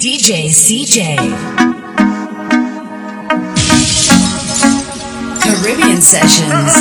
DJ CJ. Caribbean Sessions.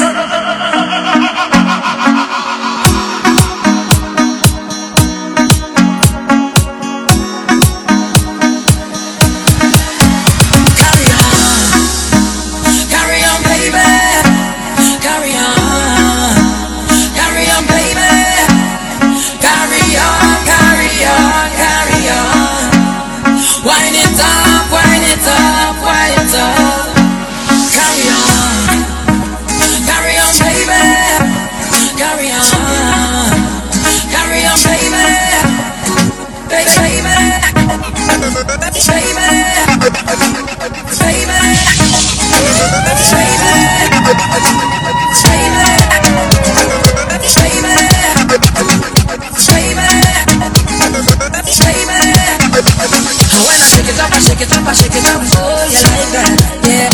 it up, I shake it up, and shake it up. Oh, you like that, yeah.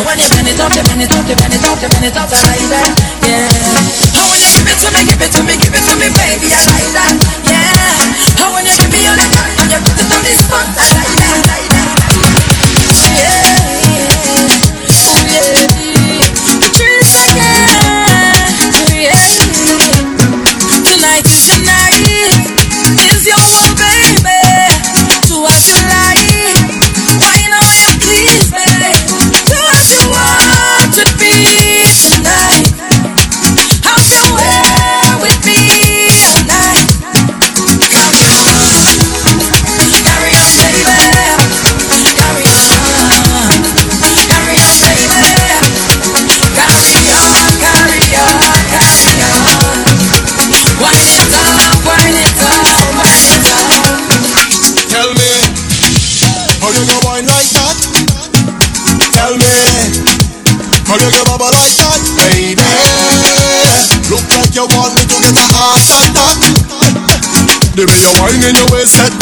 When you bend it up, you bend it up, you bend it up, you bend it up, I like that, yeah. Oh, when you give it to me, give it to me, give it to me, baby, I like that, yeah. Oh, when you give me all the time, and you put it on this spot, I like that, like that, yeah, oh, yeah, yeah. Wine in your waist, set?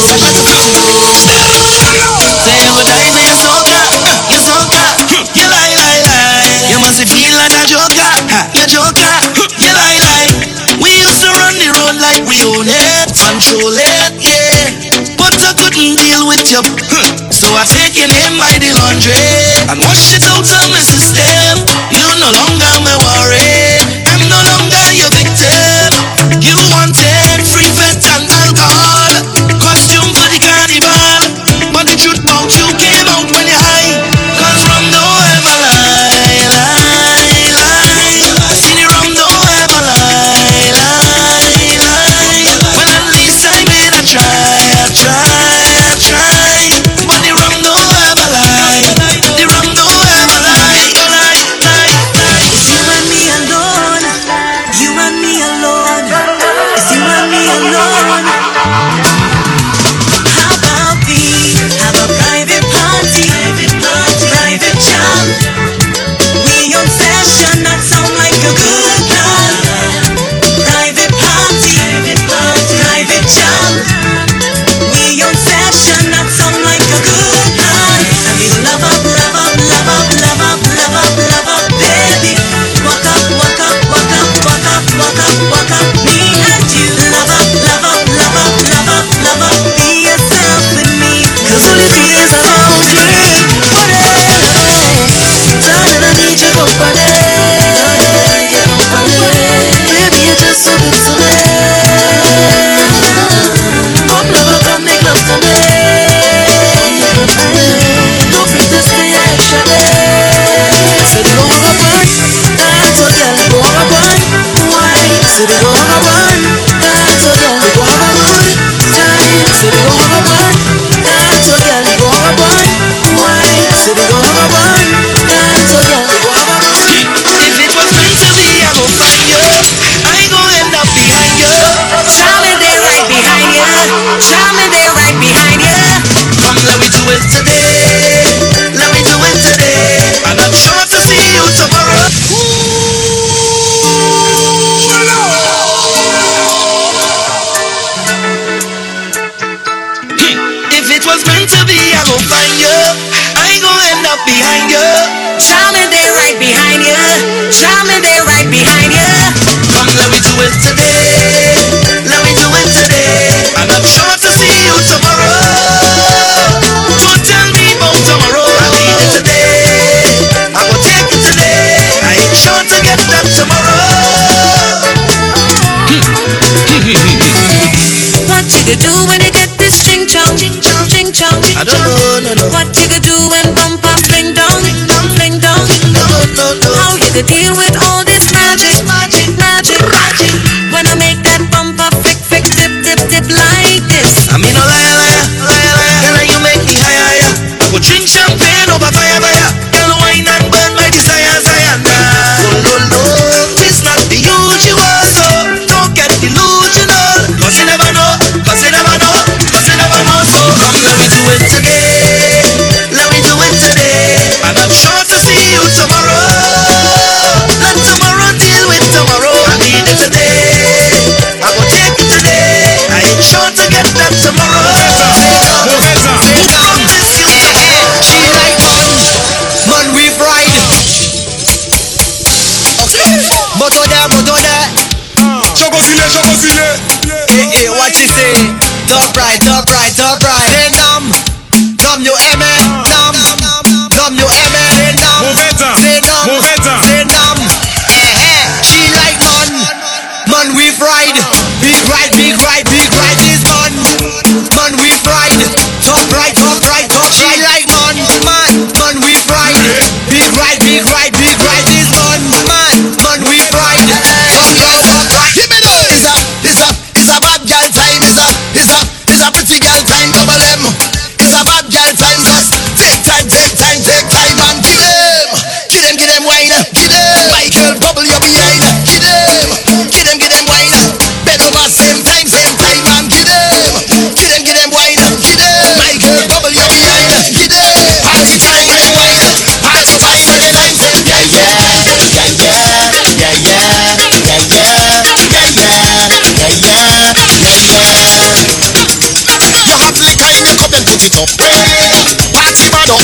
Peace.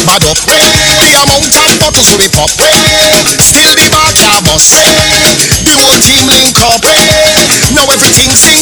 bad up Hey, the amount of bottles to the pop Hey, still the bar can bust Hey, the whole team link up Hey, now everything's. see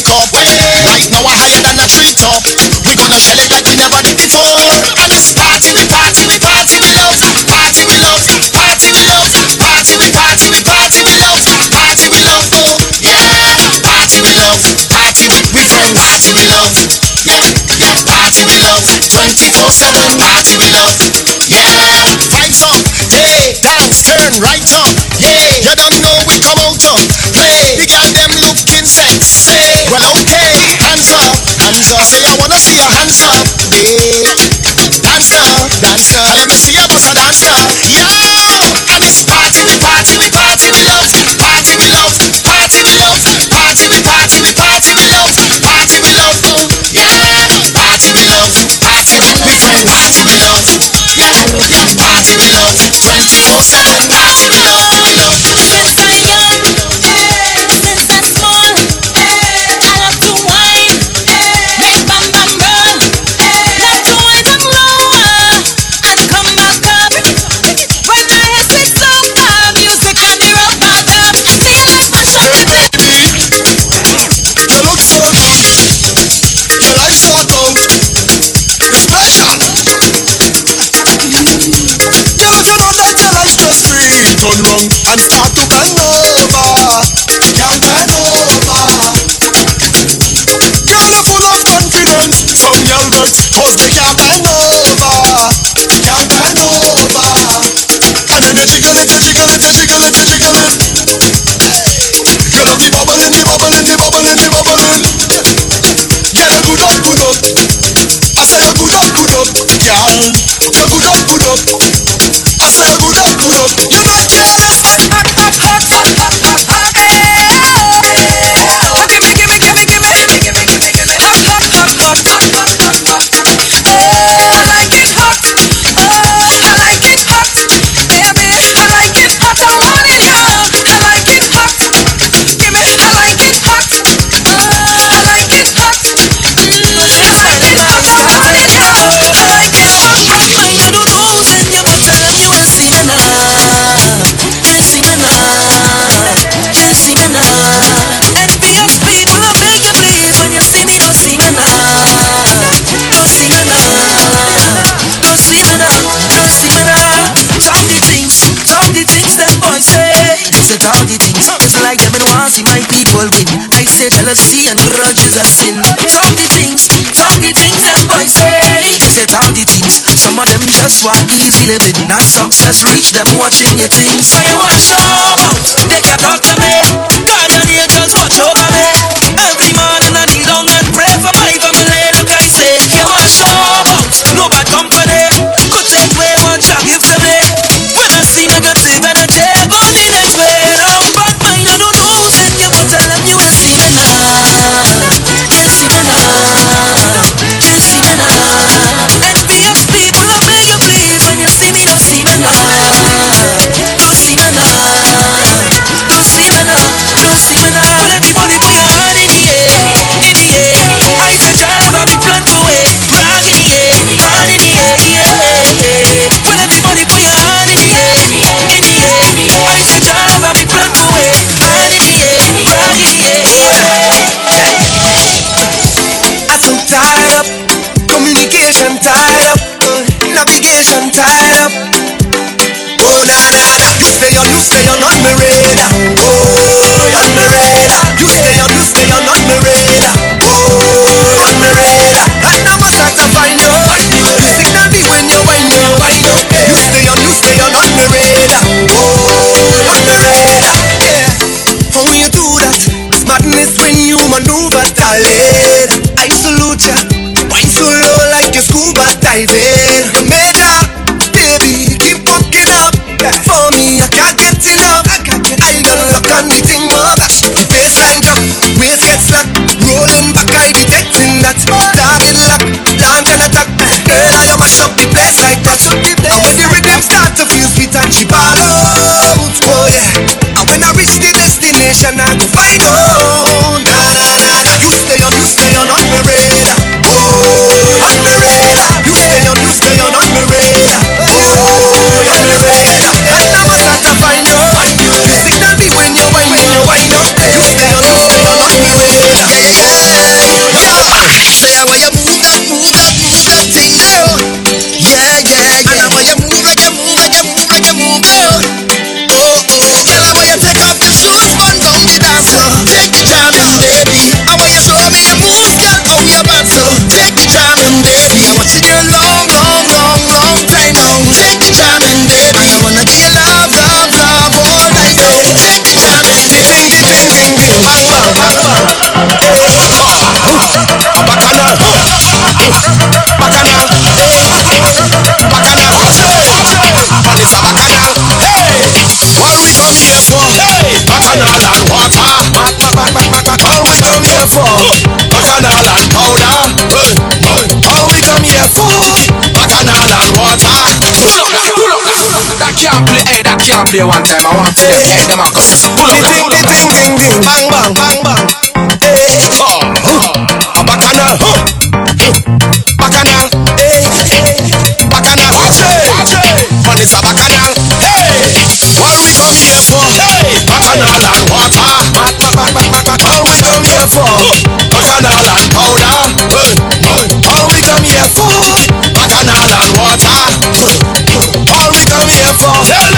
walk easy living, not success. Reach them watching your things. So you want some? can't play one time. I want to Hey, them on, come on. Pull up, the thing, the thing, ding, ding, bang, bang, bang, bang. Hey, oh, oh, bacchanal, huh? Bacchanal, hey, hey, bacchanal. Watch it. Man, it's a bacchanal. Hey, what we come here for? Hey, bacchanal and water. Back, back, back, back, back, back. We come here for? Bacchanal and powder. Hey, hey. We come here for? Bacchanal and water. All we come here for? Hey.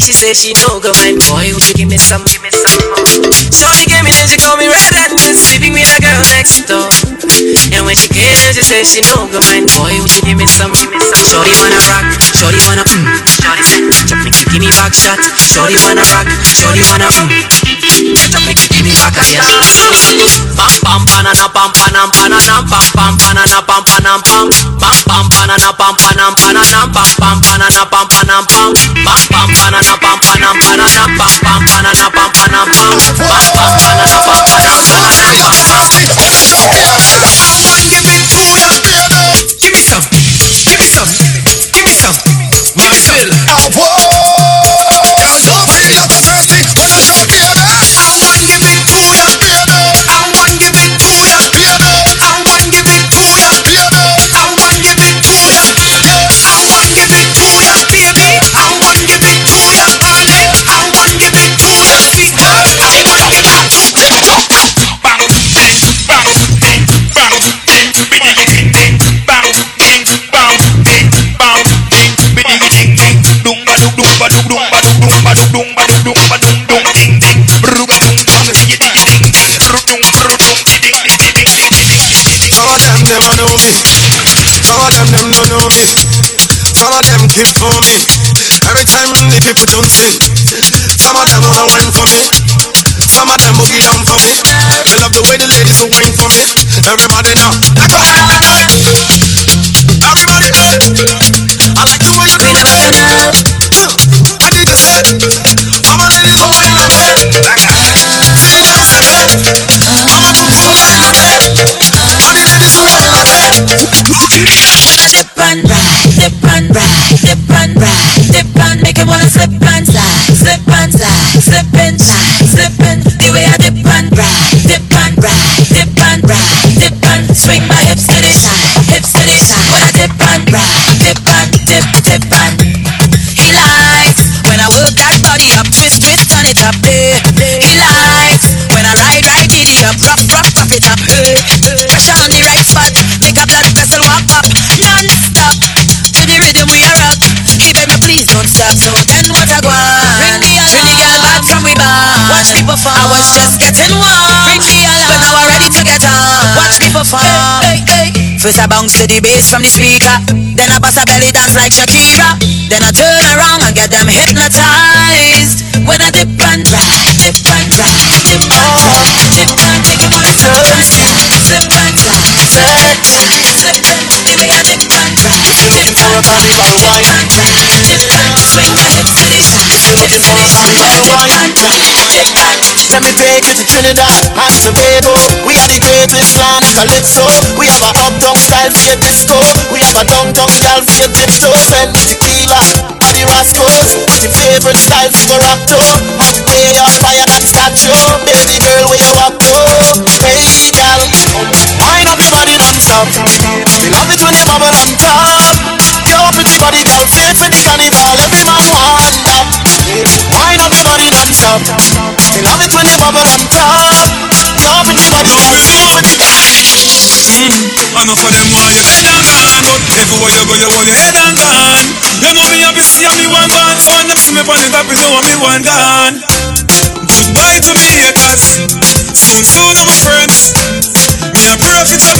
she say she no go mind. Boy, would you give me some, give me some more. So she gave me, then she called me red at noon, sleeping with a girl next door. And when she came, she say she no go mind. Boy, would you give me some, give me some. Shorty wanna rock, shorty wanna mm. Shorty said, chop me, give me back shot. Shorty wanna rock, shorty wanna mm. Chop me, give me back again. Bam bam banana bam banana banana bam bam banana bam banana bam bam banana bam banana banana bam bam banana bam banana me. Every time the people don't see. Some of them wanna wine for me. Some of them boogie down for me. I love the way the ladies are wine for me. Everybody now. First I bounce to the bass from the speaker Then I bust a belly dance like Shakira. Then I turn around and get them hypnotized. When I dip and ride, dip and ride, dip and ride Dip and make your body slow and slide Slip and slide, slide and slip and The way I dip and ride, dip and ride Dip and ride, dip and swing your hips to the side Hips to the side, dip and ride, dip and Let me take you to Trinidad? And Tobago We this land, calypso We have a uptown style via disco. We have a downtown style via ghetto Send tequila. diva, the rascals The favorite styles for acto up day, fire that statue I'm soon, I'm a. Me a prophet of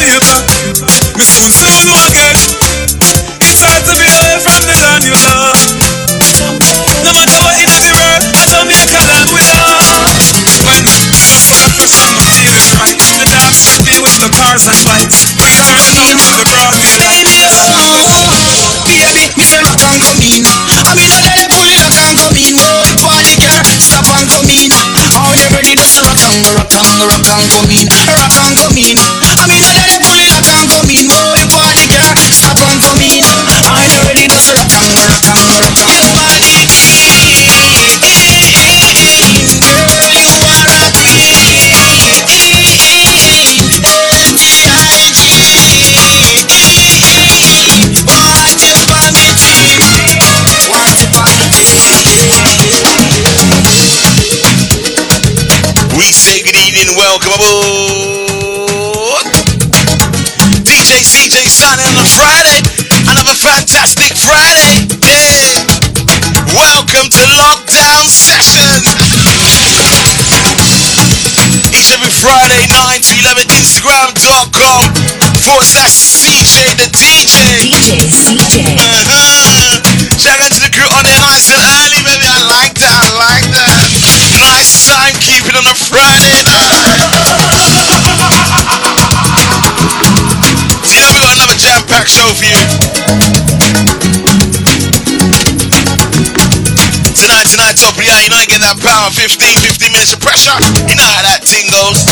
five pound, 15, 15 minutes of pressure. You know how that thing goes.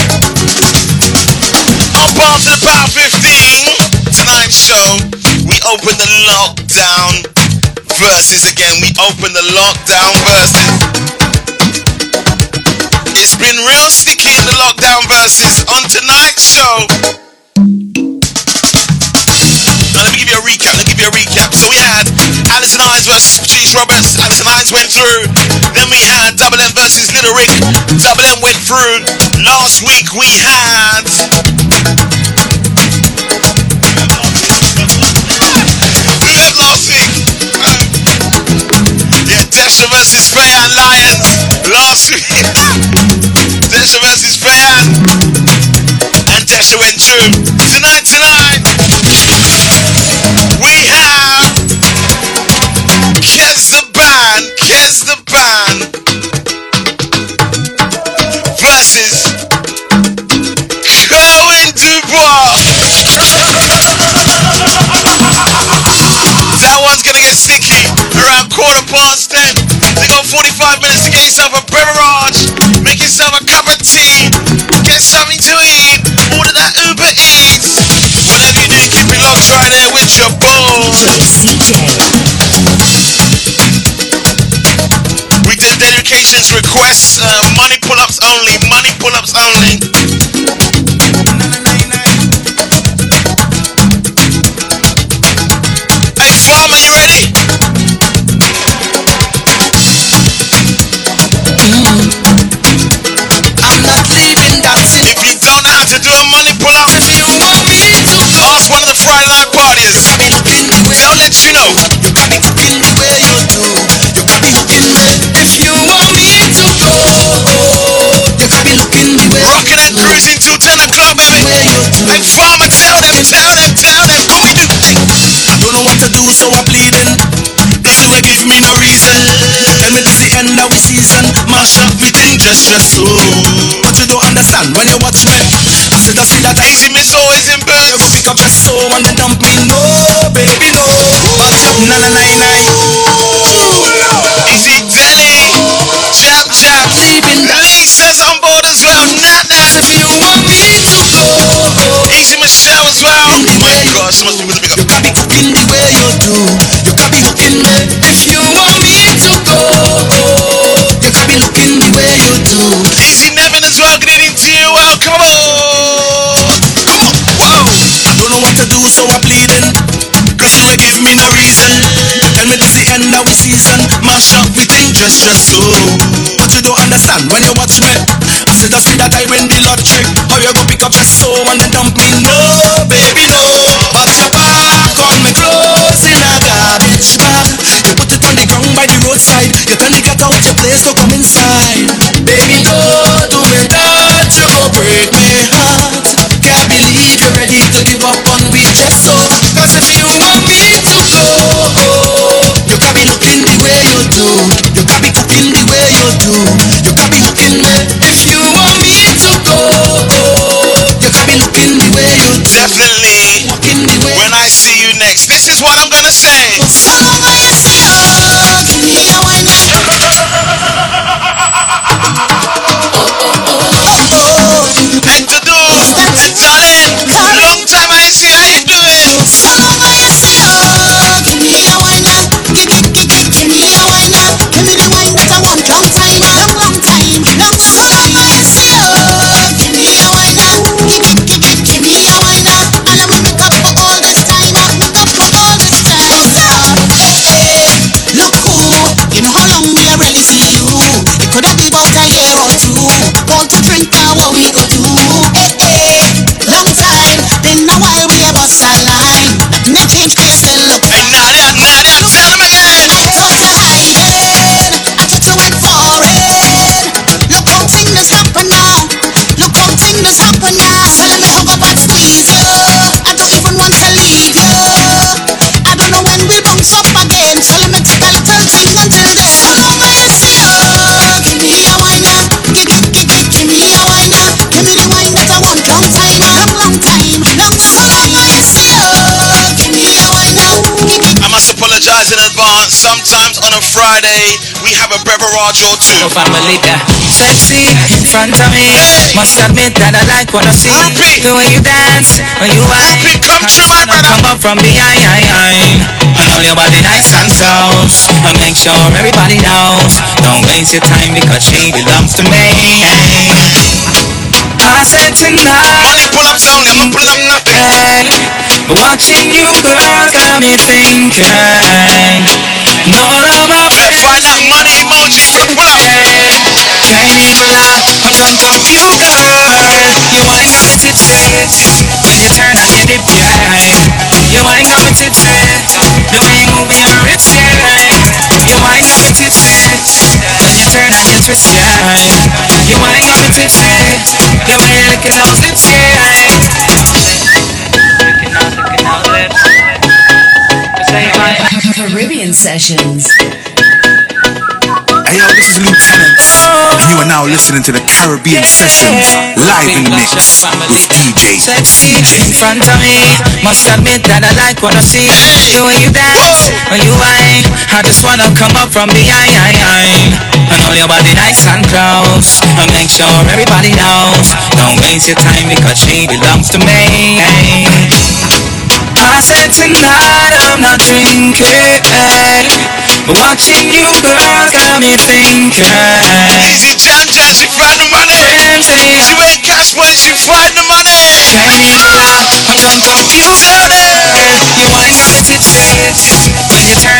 On to the Power 15, tonight's show, we open the lockdown verses again. We open the lockdown verses. It's been real sticky in the lockdown verses on tonight's show. Now let me give you a recap. Let me give you a recap. So we had Alison Hinds versus Patrice Roberts. Alison Hinds went through. We had Double M versus Little Rick. Double M went through. Last week we had. Who had last week? Yeah, Destra versus Fay-Ann Lyons. Last week. Destra versus Fay-Ann. And Destra went through. Tonight, tonight. requests, uh, money pull ups only. stress, stress, oh. But you don't understand when you watch me. I said, I see that I see me so is in pain. You go pick up your soul and then dump me, no, baby, no. But, na na na. stressful. But you don't understand when you watch me. I said, I see that I Friday, we have a beverage or two. Oh, family, yeah. Sexy in front of me. Must admit that I like what I see. The way you dance, when you whine. Come I true, just my brother. Come up from behind. And all your body nice and close. And make sure everybody knows. Don't waste your time because she belongs to me. I said tonight. Money pull up sound, I'm pull up nothing. Watching you girls got me thinking. No lie, I'm drunk off you, girl. You ain't got me tipsy when you turn on your dip, yeah. You ain't got me tipsy the way you move your hips, yeah. You ain't got me tipsy when you turn on your twist, yeah. You ain't got me tipsy the way you look at those lips, yeah. Looking out, looking out lips. Caribbean Sessions. Now listening to the Caribbean Sessions live in mix with DJ Sexy in front of me. Must admit that I like what I see. The way you dance, when you whine, I just wanna come up from behind. And all your body nice and close. And make sure everybody knows. Don't waste your time because she belongs to me. I said tonight I'm not drinking. Watching you girls got me thinking. Easy Jan Jan, she find the money. Dancing. She ain't cash money, she find the money. Lie, I'm drunk off you, girl. You ain't got me tipsy when you turn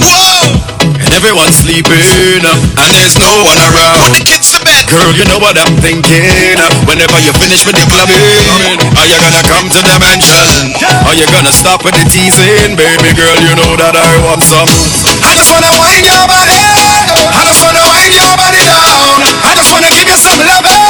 down and everyone's sleeping and there's no one around. the kids to bed. Girl, you know what I'm thinking. Whenever you finish with the clubbing, are you gonna come to the mansion? Are you gonna stop with the teasing? Baby girl, you know that I want some. I just wanna wind your body. I just wanna wind your body down. I just wanna give you some love.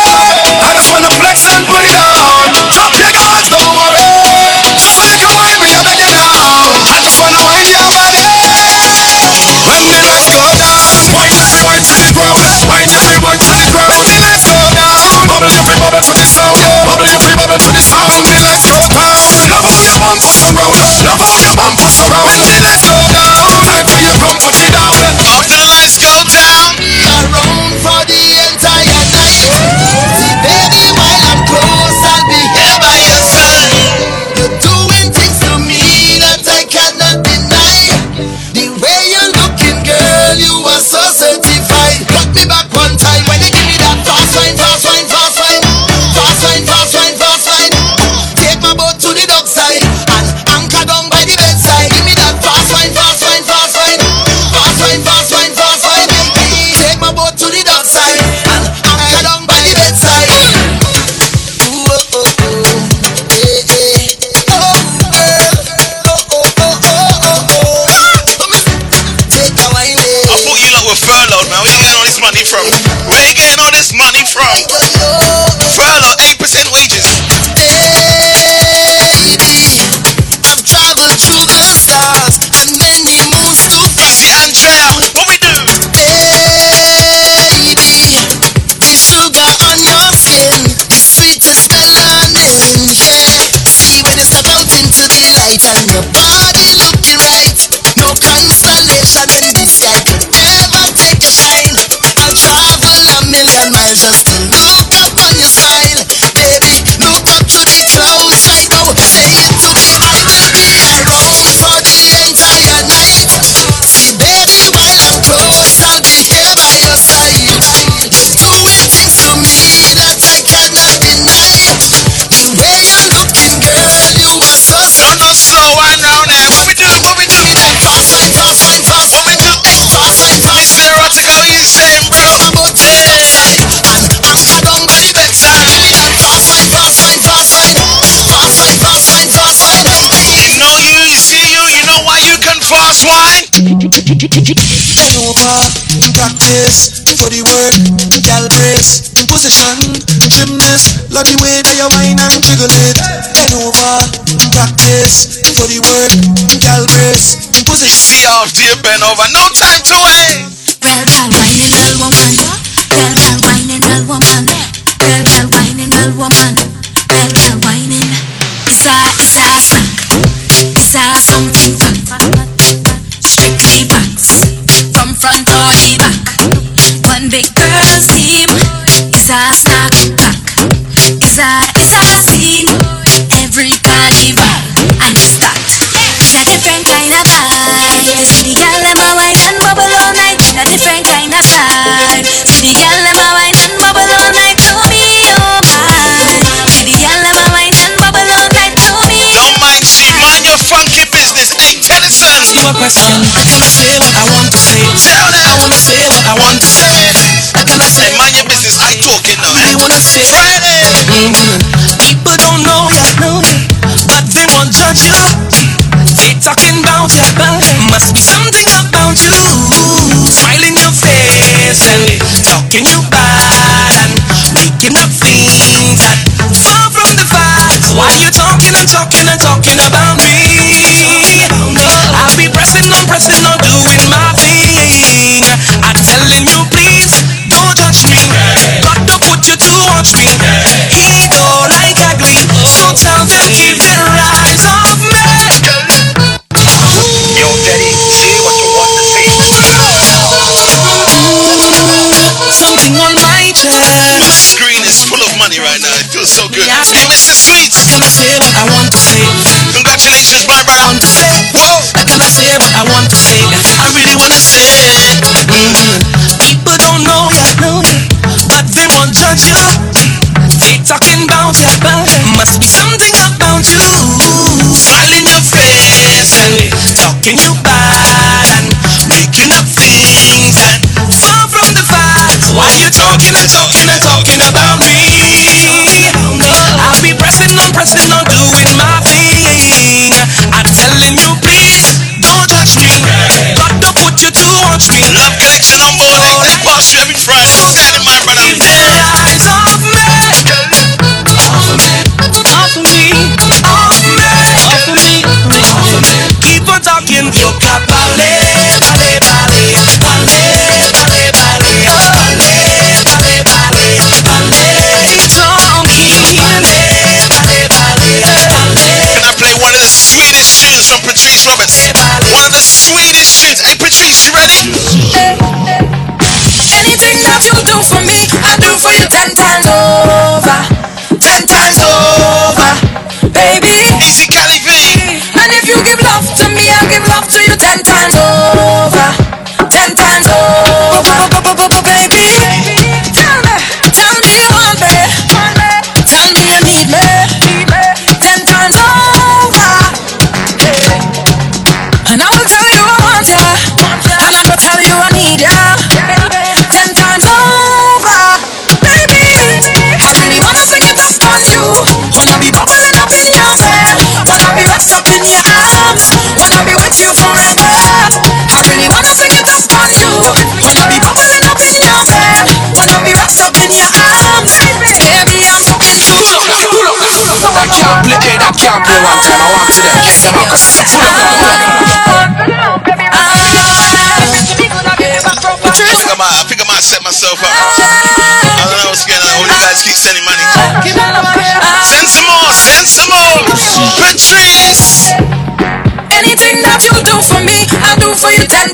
position Gymnast, love the way that you whine and jiggle it. Bend over, practice, body work, gal brace Position See how deep, bend over, no time to a question. Say what I want to say. Tell them I wanna say. What I want to say. And I say, mind your business. I talking now. I wanna say. Friday. Mm-hmm. People don't know ya, know ya, but they won't judge you. They talking about but body. Must be something about you. Smile in your face and they talking you bad and making up things that far from the facts. Why you talking and talking? me one time, I want to them kiss them up. Figure my, figure my, set myself up. I don't know what's going on. All you guys keep sending money. Send some more, send some more. Patrice. Anything that you do for me, I'll do for you ten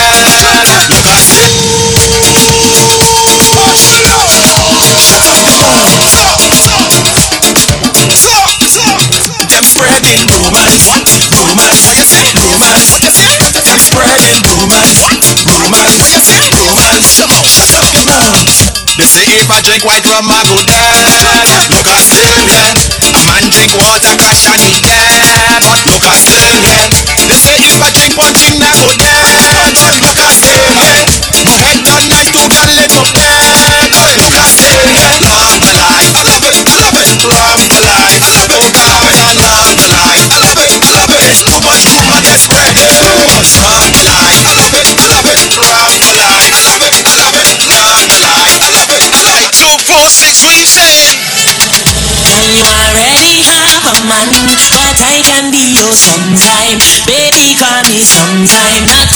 Sitting for drink white rum, I go dance. Look at them, yeah. A man drink sometime. Baby, call me sometime.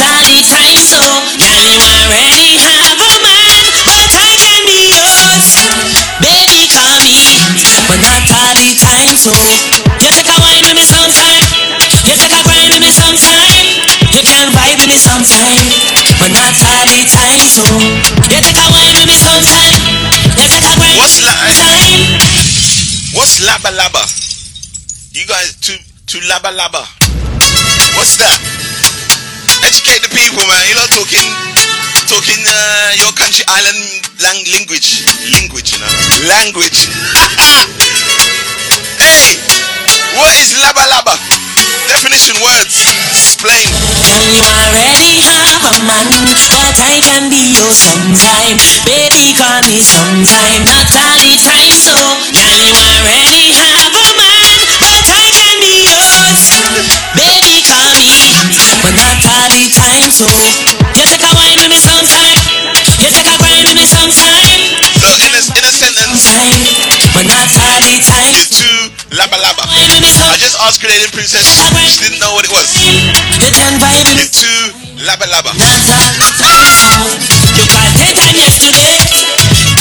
island lang- language, language, you know, language. hey, what is laba laba? Definition words. Explain. When you have a man can be your sometime. Baby, call me sometime, not time. So when you have a man can be yours. Baby, call me but not time. So. Nigerian princess she didn't know what it was. The two laba laba. You got take yesterday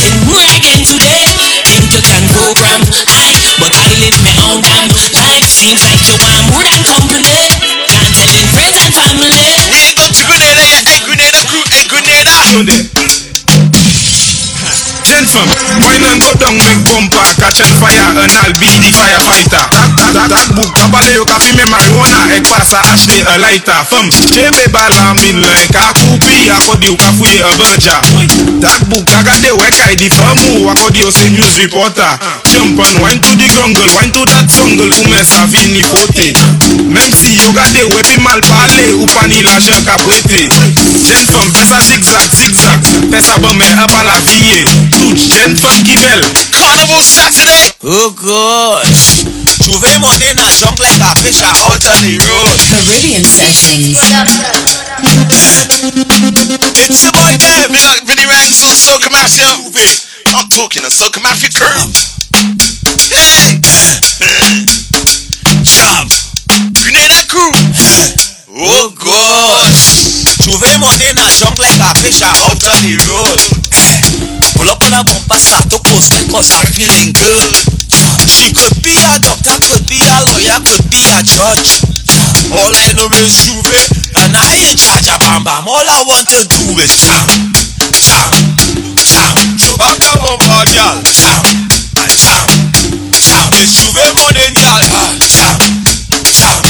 and more again today. Think you can program I, but I live my own damn Life seems like you want more than company. Dancing in friends and family. Need to go there, eh? Grenada crew, eh? Grenada. Go there. Gen fam, why not go down when come back? Catching fire and I'll be the firefighter. Abale yo ka pime marijuana, ek pasa achete a laita Fem, chebe bala min len ka koupi Akodi yo ka fouye a banja Takbou kagade wekay e di famu Akodi yo se news reporter Champion, wine to di jungle, wine to dat fungal Oumen sa vini kote Mem si yo gade wepi mal pale Ou pani lajen ka prete. Jen fem, pesa zigzag, zigzag. Pesa bame abala fiye Tout jen fem ki bel. Koko. Juve money now jump like a the road. Caribbean sessions. It's your boy Dave, Black video Ransom, so commercial. I'm talking, I'm so commercial. dey sap sap sap chewbacca wan bad gal sap sap sap esuwe wan dey gal sap sap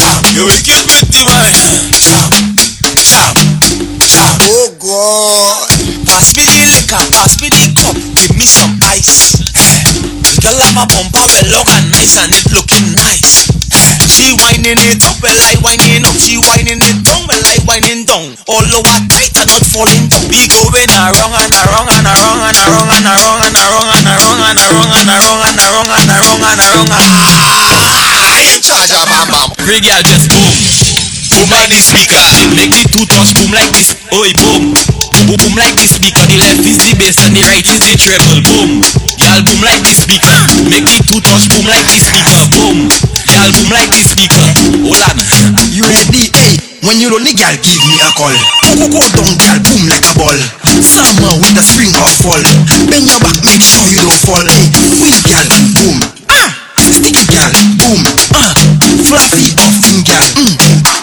sap you will keep it divine sap sap sap. oh god. Pass me the liquor pass me the cup. Give me some ice. Eh. Girl, I'm a bumper, well long and nice, and it looking nice. Eh. She whining it up, eh, well I whining up, she whining it I winding down. All over tight and not falling down. We going around and around and around and around and around and around and around and around and around and around and around and around. Ah, charge of bam bam. Every girl just boom, Boom like the speaker. make the two touch boom like this. Oi boom, boom boom like the speaker. The left is the bass and the right is the treble. Boom, y'all boom like the speaker. Make the two touch boom like the speaker. Boom, y'all boom like the speaker. Hold on. You ready? Hey, when you lonely, girl, give me a call. Go, go, go down, girl, boom like a ball. Summer with a spring or fall. Bend your back, make sure you don't fall. Hey, weak girl, boom. Ah, sticky girl, boom. Ah, fluffy puffin girl. Mm.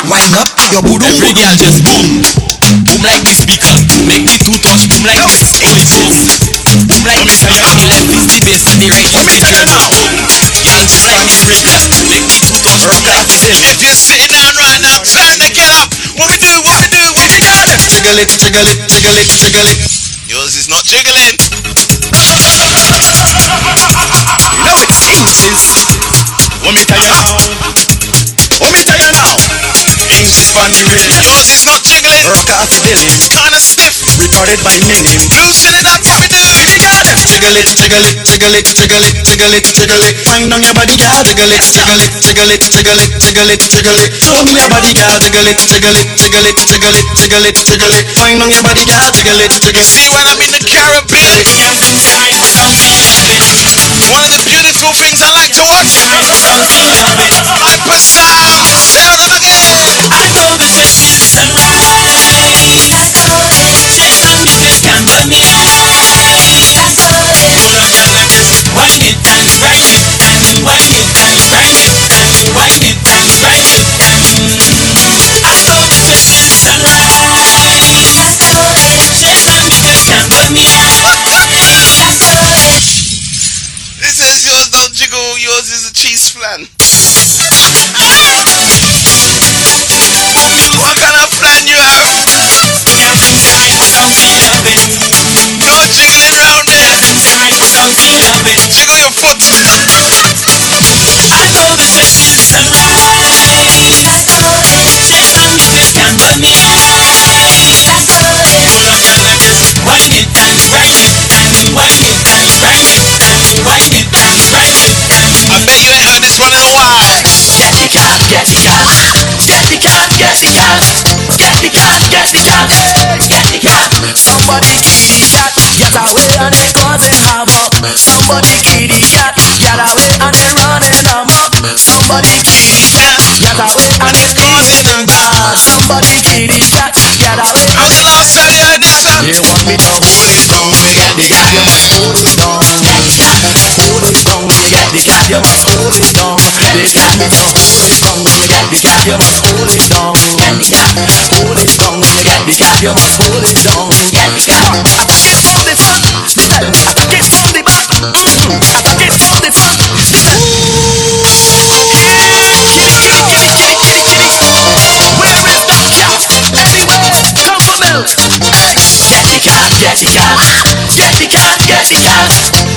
Wind up your booty. Every girl just boom, boom like the speaker. Make the two touch boom like this. Oi boom, boom like the speaker. The left is the bass and the right is the. Boom, y'all boom like the speaker. Make the two touch boom like this. Jiggle it, jiggle it, jiggle it, jiggle it. Yours is not jiggling. You know it stinches. Let me tell you now. Let me tell you now. English the radio. Yours is not jiggling. Broadcast Billy, Kinda stiff. recorded by Minim. Loosen it up, what we do? Jiggle it, jiggle it, jiggle it, jiggle it, jiggle it, jiggle it. Find on your body, girl. Jiggle it, jiggle it, jiggle it, jiggle it, jiggle it, jiggle it. Show me your body, girl. Jiggle it, jiggle it, jiggle it, jiggle it, jiggle it, jiggle it. Find on your body, girl. Jiggle it, jiggle it. see when I'm in the Caribbean, one of the beautiful things I like to watch. Hyper sound. Say Somebody get the idiot get away and they're running them up. the idiot get away and they're calling Somebody God. the idiot get away and they lost their You want me to hold it down. They got you must hold it down. Hold it down. They got the got you must hold it down. They got me to hold it down. They got the got you must hold it down. They got hold it down. They got the got you must hold it down. Cat,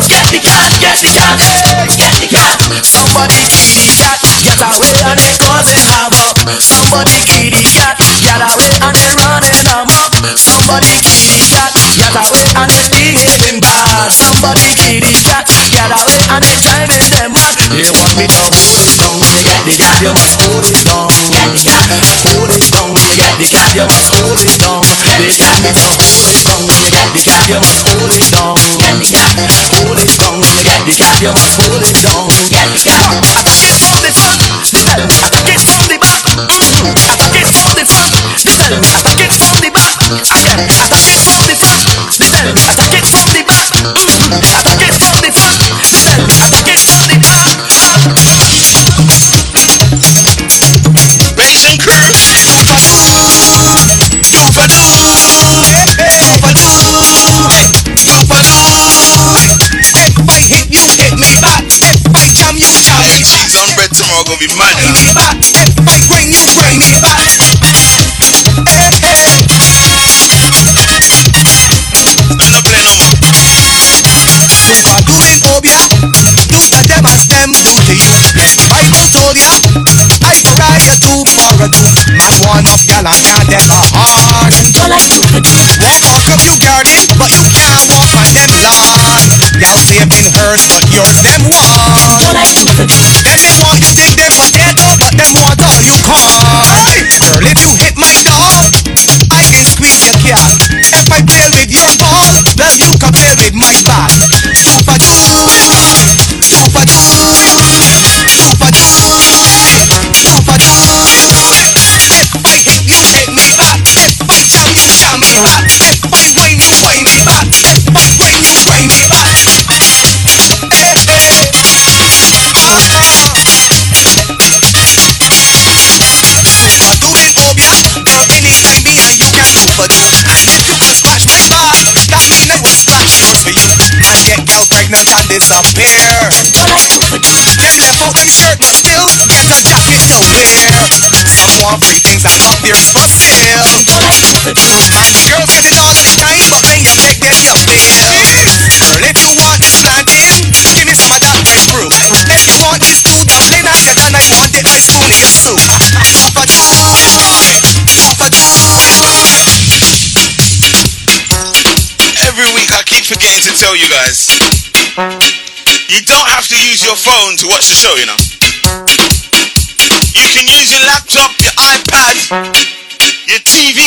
get the gun, get the cat. Somebody kill the cat, get away and they causing havoc. Somebody kill the cat, get away and they running amok. Somebody kill the cat, get away and they behaving bad. Somebody kill the cat, get away and they driving them mad. They want me to hold it down, you get the cat, you must hold it down. Get the cat, Hold it down, you get the cat, you must hold it down. They got me to hold it down, you get the cat, you must hold it down you got to hold it you got to hold it strong, you got to get from the front, pedal, get from the back, get from the front, pedal, get from the back, I got, I. be mad. guys, you don't have to use your phone to watch the show, you know. You can use your laptop, your iPad, your TV.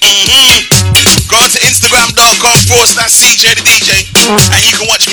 Mm-hmm. Go on to Instagram.com forward slash CJ the DJ and you can watch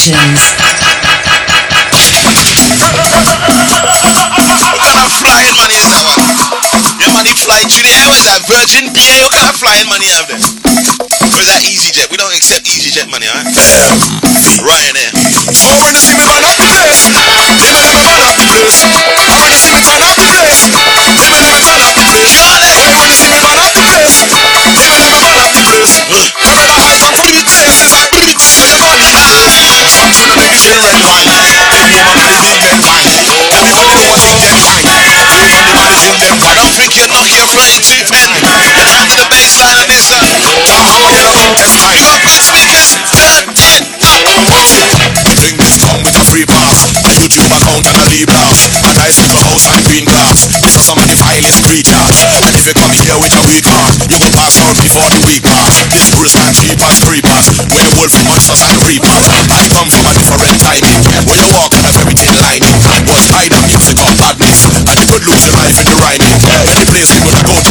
Productions. a weak You will pass on before the weak part This rules stand cheap as three parts When the wolf monsters and creepers I come from a different timing Where you walk on a fairy tale lightning But I the music of madness I could lose your life in the rhyming. Any place you would go to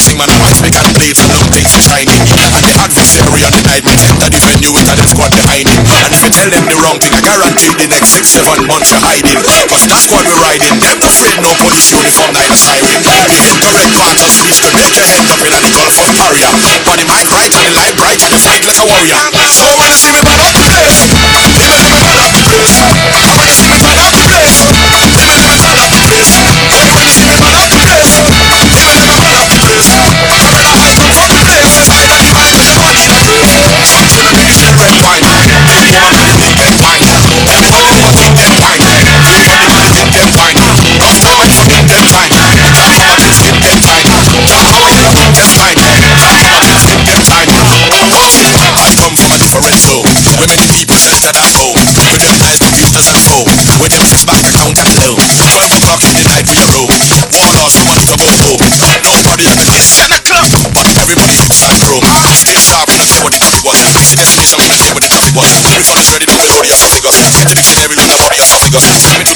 Guaranteed the next six, seven months you're hiding. Cause that's what we're riding. Afraid no police uniform, neither siren. red parties reach to make your head up in a call for the barrier. But the mind right and the light bright, you fight like a warrior. So wanna see me bad up? What's?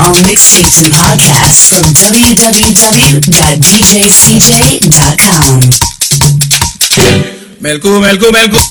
On mixtapes and podcasts from www.djcj.com. Melku, Melku, Melku.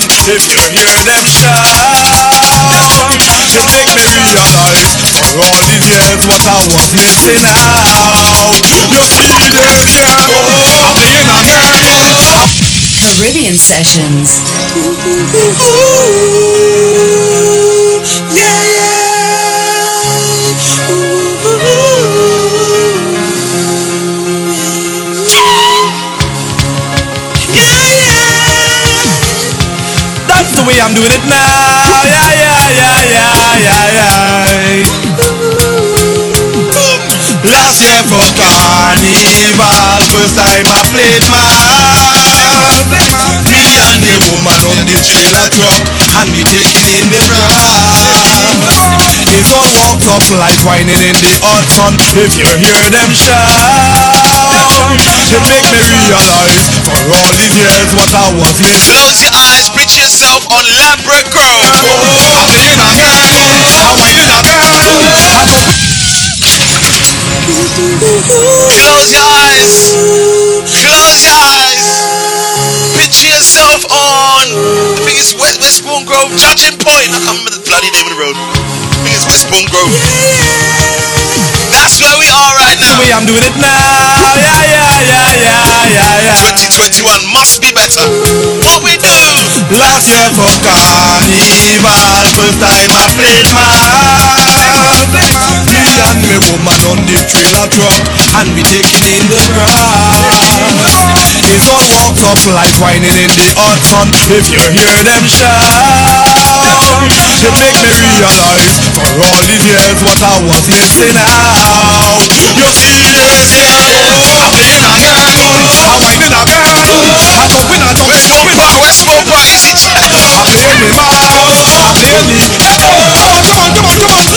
Sun. If you hear them shout, it make me realize for all these years what I was missing out. You see them girl, I'm being a. Caribbean Sessions. the trailer truck, and we taking in the ride. It's all walked up like whining in the sun. If you hear them shout, it make me realize for all these years what I was missing. Close your eyes, picture yourself on Lambert Point. I can't remember the bloody name of the road. I think it's Westbourne Grove. That's where we are right The way now. I'm doing it now. Yeah, yeah, yeah, yeah, yeah, yeah. 2021 must be better. What we do? Last year for carnival, first time I played my and me woman on the trailer truck, and we taking in the ride. It's all walked up like whining in the hot sun. If you hear them shout, it make me realize for all these years what I was missing out. You see this girl, I'm whining a girl, I'm jumping a jumping. Park, Westbourne Park. Easy check. I'm playing me man, I'm playing me. Come on, come on, come on, come on.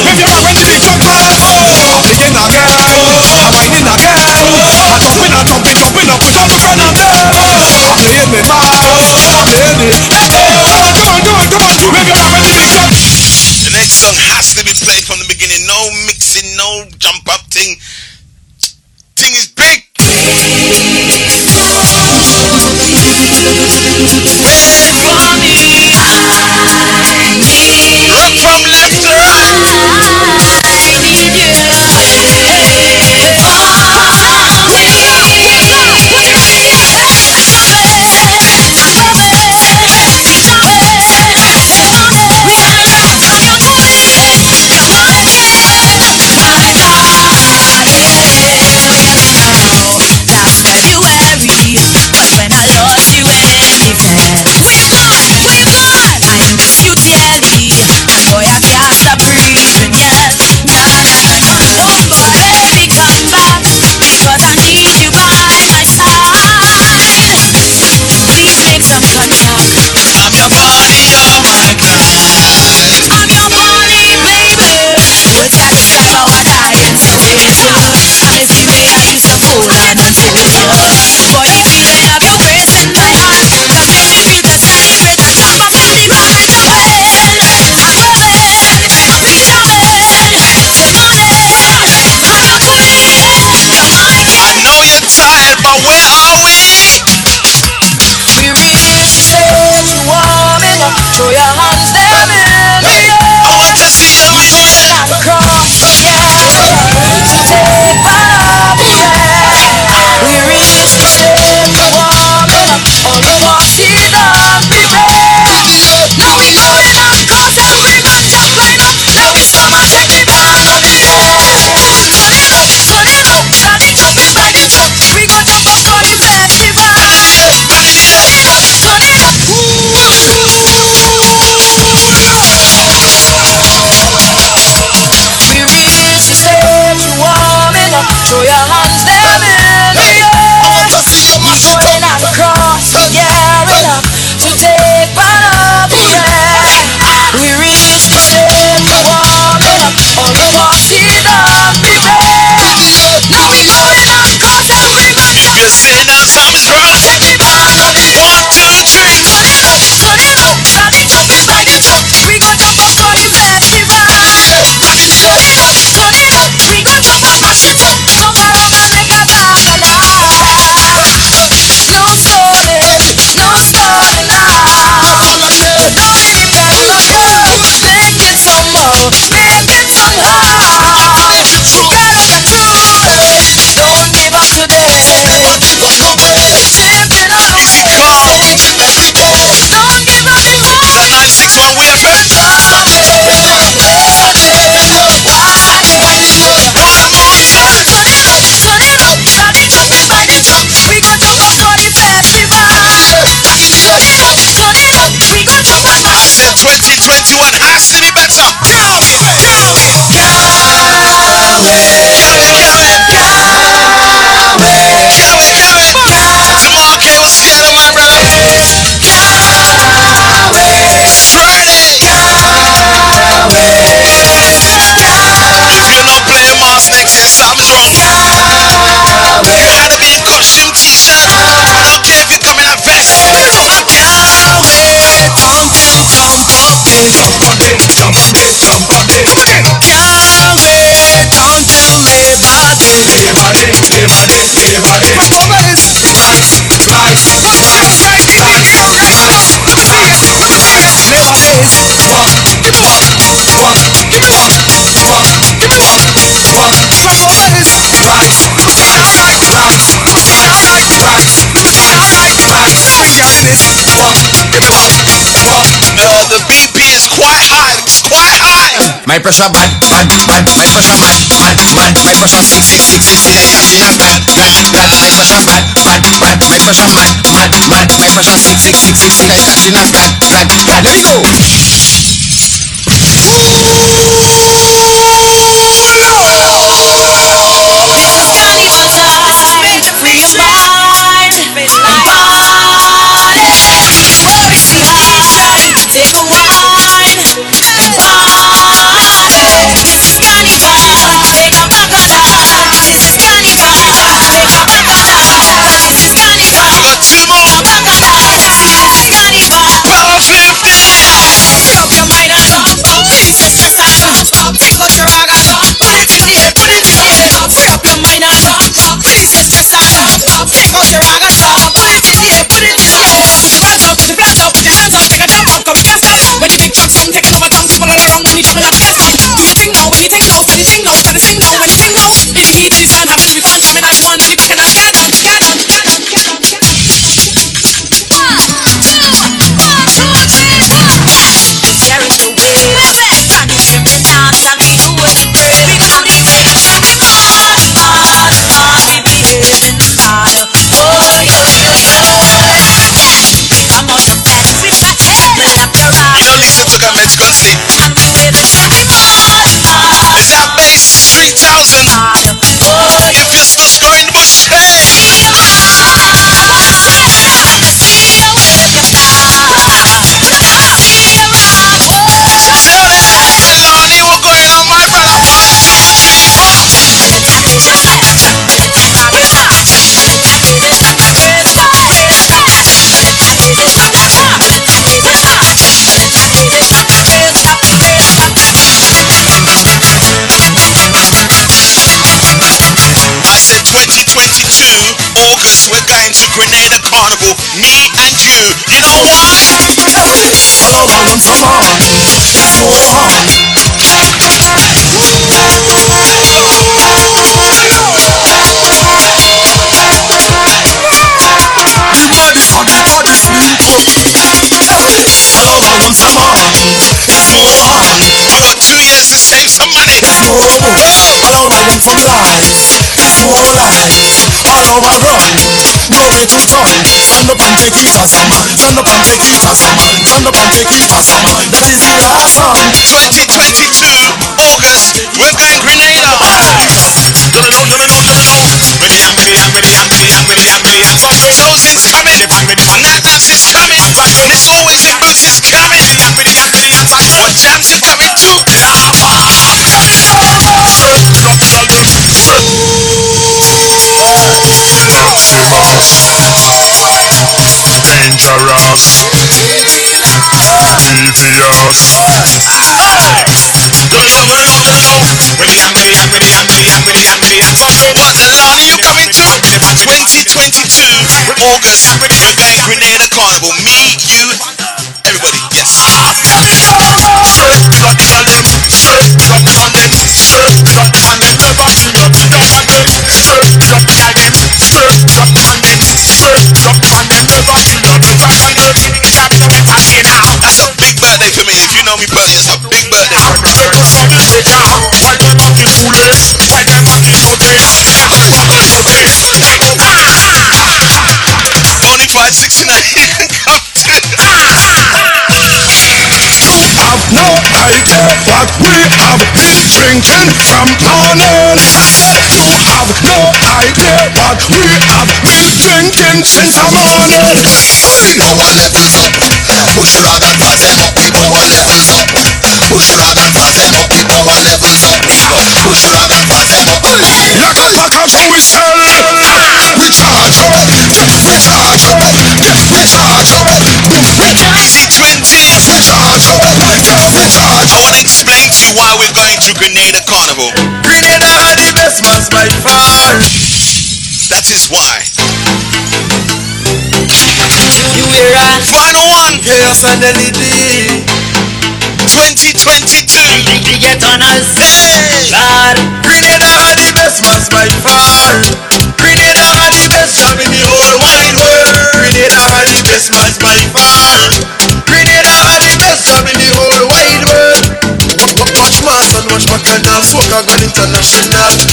My press bad, bad, bad. My press a mad, mad, mad. I press a sexy, sexy, sexy and bad, bad, bad. My press bad, bad, bad. My press mad, mad, mad. My press six, six, six, six. sexy, sexy, sexy a bad, bad, bad. Let me go. and take us. Turn up and take it us. Turn up and take it us. That is the ransom. 2022 August, we're in Grenada. Does it know? Does it know? Does it know? Medium, medium, medium, medium, medium, medium. From Fredo's in Sammy. Medium, Natas is coming. Back from is always in Bruce is coming. Medium, medium, medium. Back from Jams is coming too. Oh, dangerous, dangerous. Don't you worry about it now. Ready and ready and ready and ready and ready and ready. I'm talking about the land you coming to. 2022, August. that we have been drinking from morning. I said You have no idea what we have been drinking since the morning. Now our levels up, push rock and fat them up, keep our levels up. Push rock and fat them up, keep our levels up. Push rock and fat them up. Yaka yaka so we sell, we charge we charge. Far. That is why. You hear that? Final one, Chaos and LED. 2022. The ghetto us. Hey! God. Grenada are the best ones by far.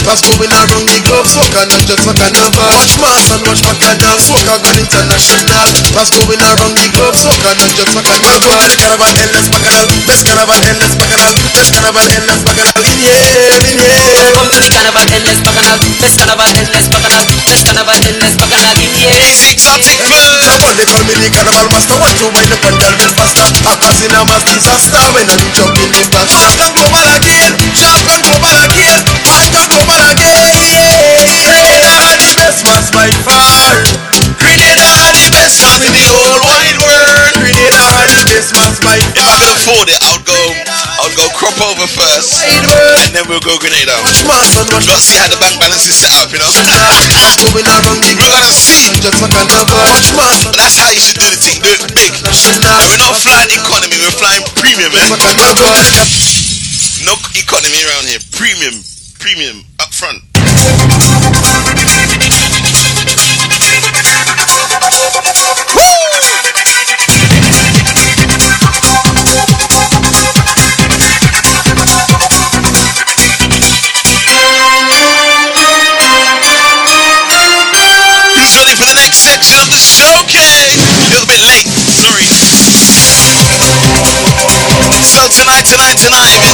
Pass going around the globe, soca not just a carnival. Watch mass and watch bacchanal, soca gone international. Pass going around the globe, soca not just a carnival. To the carnival, endless bacchanal, best carnival, endless bacchanal, best carnival, endless bacchanal. In here, in here. Come to the carnival, endless bacchanal. Best carnival, endless bacchanal. Best carnival, endless bacchanal in here. Exotic food. one they call me the carnival master. Watch you wind up and down real faster. A cause in a mass disaster when I'm jumping in fast. Watch come global again, come global again, If I could far. afford it, I would go. I would go crop over first, and then we'll go Grenada. Watch mass and watch Gotta see how the bank balance is set up, you know. Pass going around the We're gonna see. just a carnival. Watch mass That's how you should do the thing. Do it big. And we're not flying economy. We're flying premium, eh? man. No economy around here. Premium, premium up front.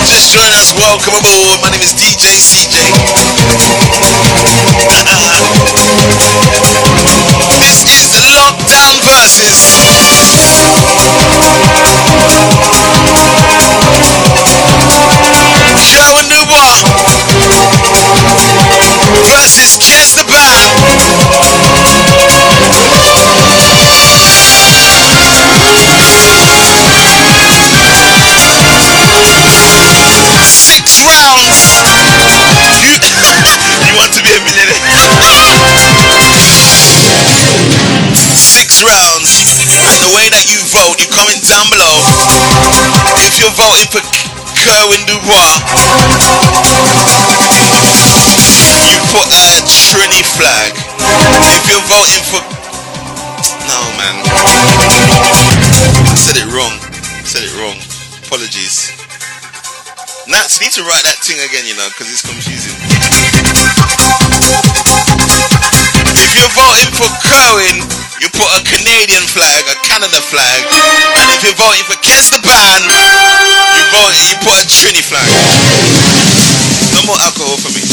Just joining us, welcome aboard. My name is DJ CJ. Uh, uh, this is Lockdown Versus. If you're voting for Kerwin Du Bois, you put a Trini flag. If you're voting for no man, I said it wrong. I said it wrong. Apologies. Nats, you need to write that thing again, you know, because it's confusing. If you're voting for Kerwin, you put a Canadian flag, a Canada flag, and if you're voting for Kes the Band, you vote, you put a Trini flag. No more alcohol for me.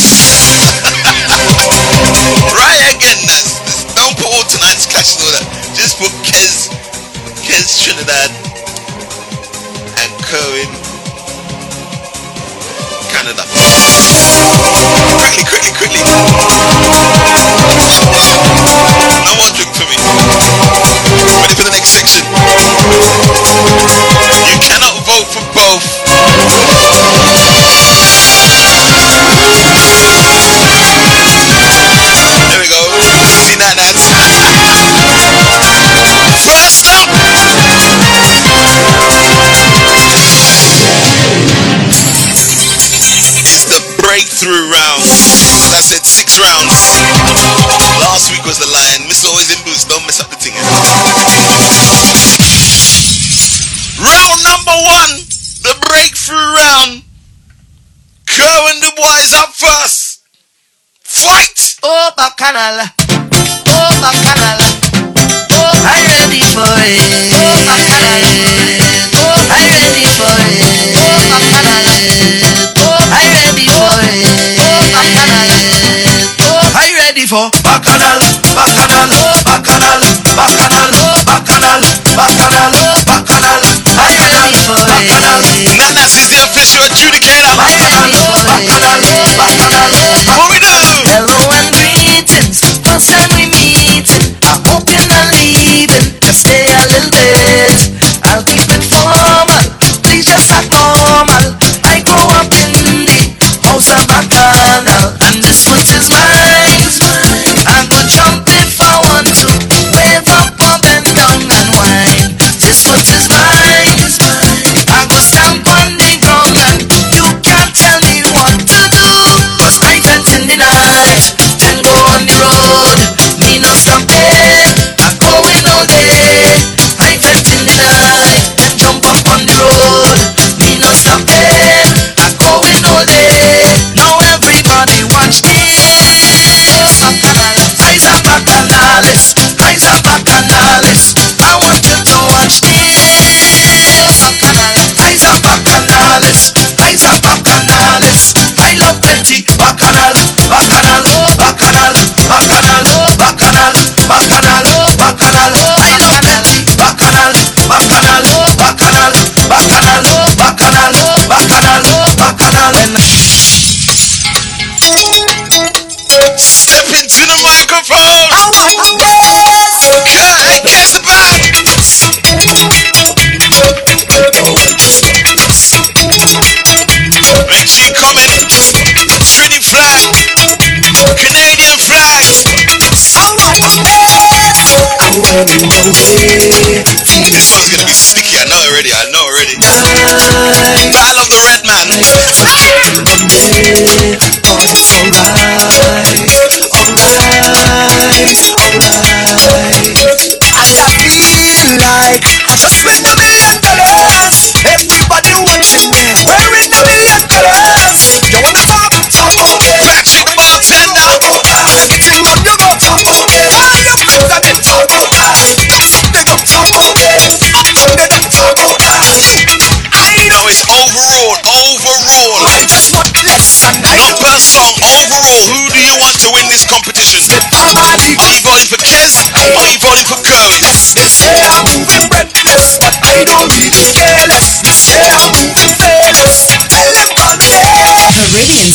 right again, Nats. Don't put all tonight's cash and all that. Just put Kes, Kes Trinidad, and Kerwin, Canada. Quickly, quickly, quickly. No more Ready for the next section. You cannot vote for both. There we go. First up. is the breakthrough round. As I said, six rounds. Last week was the lion. Mess up the thing. eh? Round number one, the breakthrough round. Kerwin Du Bois is up first. Fight! Oh, bacchanal. Oh, bacchanal. Oh, I'm ready for it. Oh, bacchanal. Oh, I'm ready for it. Oh, bacchanal. Oh, I'm ready for it. Oh, bacchanal. Oh, I'm ready for for bacchanal, Nanas is the official adjudicator. bacchanal, bacchanal, bacchanal. What we do? Hello and greetings, way.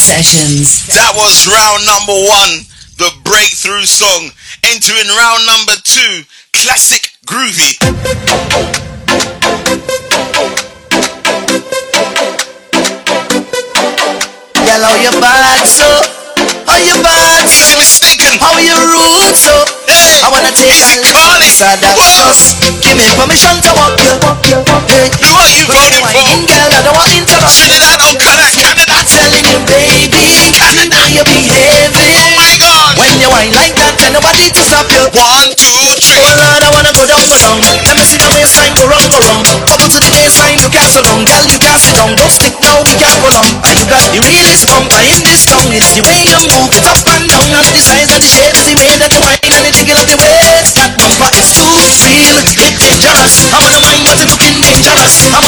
Sessions. That was round number one, the breakthrough song. Entering round number two, classic groovy. Girl, how you bad so? How you bad so? Ain't mistaken. How you rude so? Hey, I wanna take a Music little Carly. piece of that Whoa. sauce. Give me permission to walk you. Hey, Who are you when voting you whining, for? You know you Oh my God. When you whine like that, tell nobody to stop you. One, two, three. Oh Lord, I wanna go down, go down. Let me see the waistline go round, go round. Bubble to the baseline, you can't slow down, girl, you can't sit down. Don't stick now, we can't go long. And you got the realest bumper in this town. It's the way you move it up and down, and the size of the shape is the way that you whine and the jiggle of the waist. That bumper is too real, it's dangerous. I wanna whine, but it's looking dangerous. I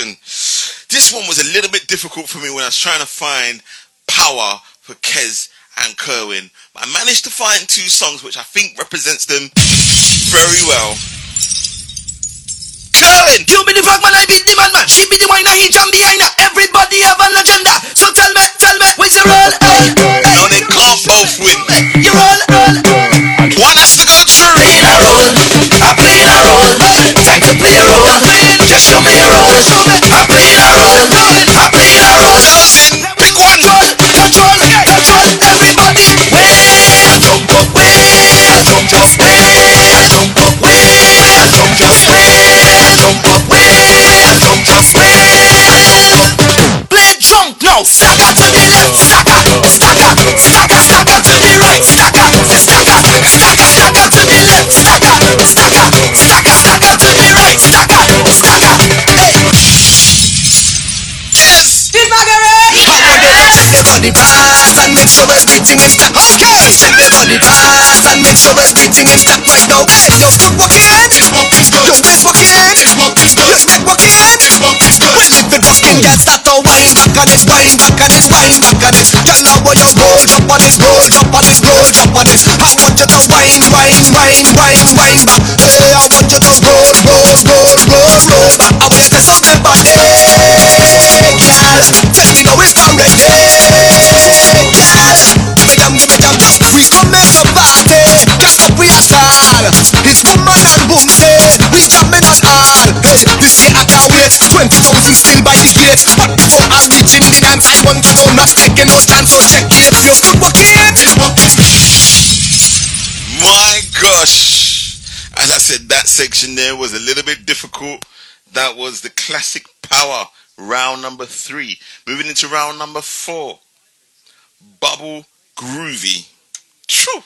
section. This one was a little bit difficult for me when I was trying to find power for Kes and Kerwin. But I managed to find two songs which I think represents them very well. Kerwin! You be the fuck man, I be the man man. She be the whiner, he jam behind her. Everybody have an agenda. So tell me, tell me, where's your roll? Hey, No, they can't both win. you roll, roll. One has to go through. Playing a role, I playing a role. Time to play a role. Just show me a role. Make sure we're spitting it. Okay! Step your body fast and make sure we're spitting it. Right now, hey, you stop walking in. You step walking in. You step walking in. Well, if the dusting gets start to wine back on this, wine back on this, wine back on this. Girl, now when you roll, drop on this, roll, drop on this, roll, drop on this. I want you to wine, wine, wine, wine, wine back. Hey, I want you to roll, roll, roll, roll, roll back. I wish there's something body, taking no chance. So check it. You stop walking in. My As I said, that section there was a little bit difficult. That was the classic power round number three. Moving into round number four. Bubble Groovy. True.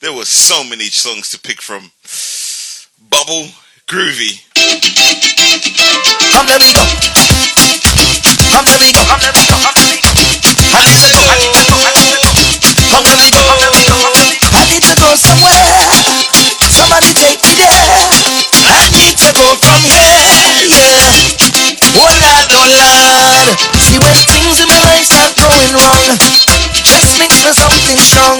There were so many songs to pick from. Bubble Groovy. Come let me go. Let me go. Come let me go. Come let me go. I need to go. I need to go. I. I somewhere. Somebody take me there. I need to go from here. Yeah. Oh Lord, oh Lord. See when things in my life start going wrong, me something strong.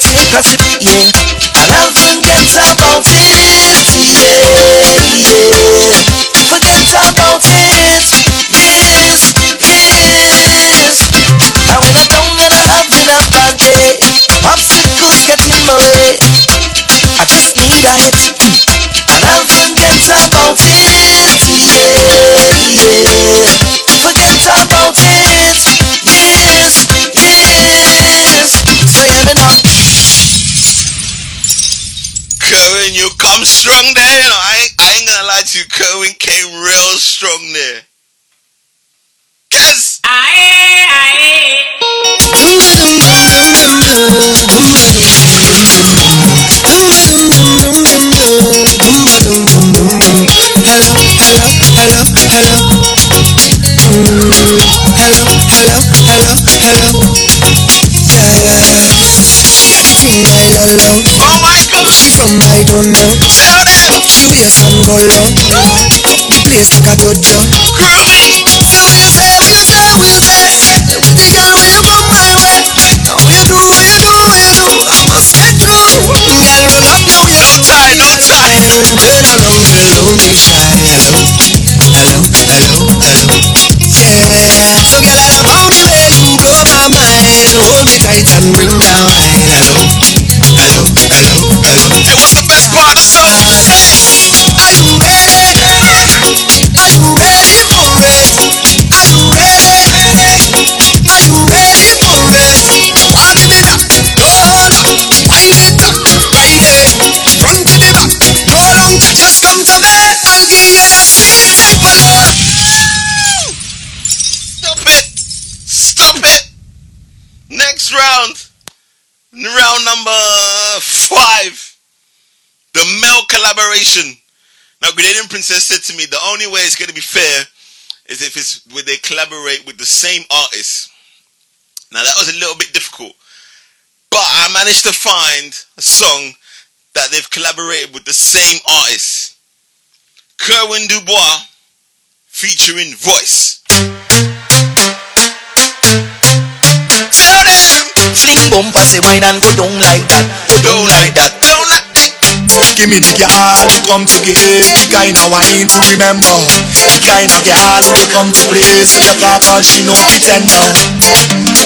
Take a sip, yeah. Come strong there. You know, I ain't, I ain't gonna lie to you. Kerwin came real strong there. Wear some go low. The place like a dojo. Groovy. Is when they collaborate with the same artist. Now, that was a little bit difficult. But I managed to find a song that they've collaborated with the same artist. Kerwin Du Bois featuring Voice. Tell them, fling bumper, say wine and go down like that, go down like that. Give me the girl who come to give The kind of wine to remember. The kind of girl who come to place Look up and she know the tender.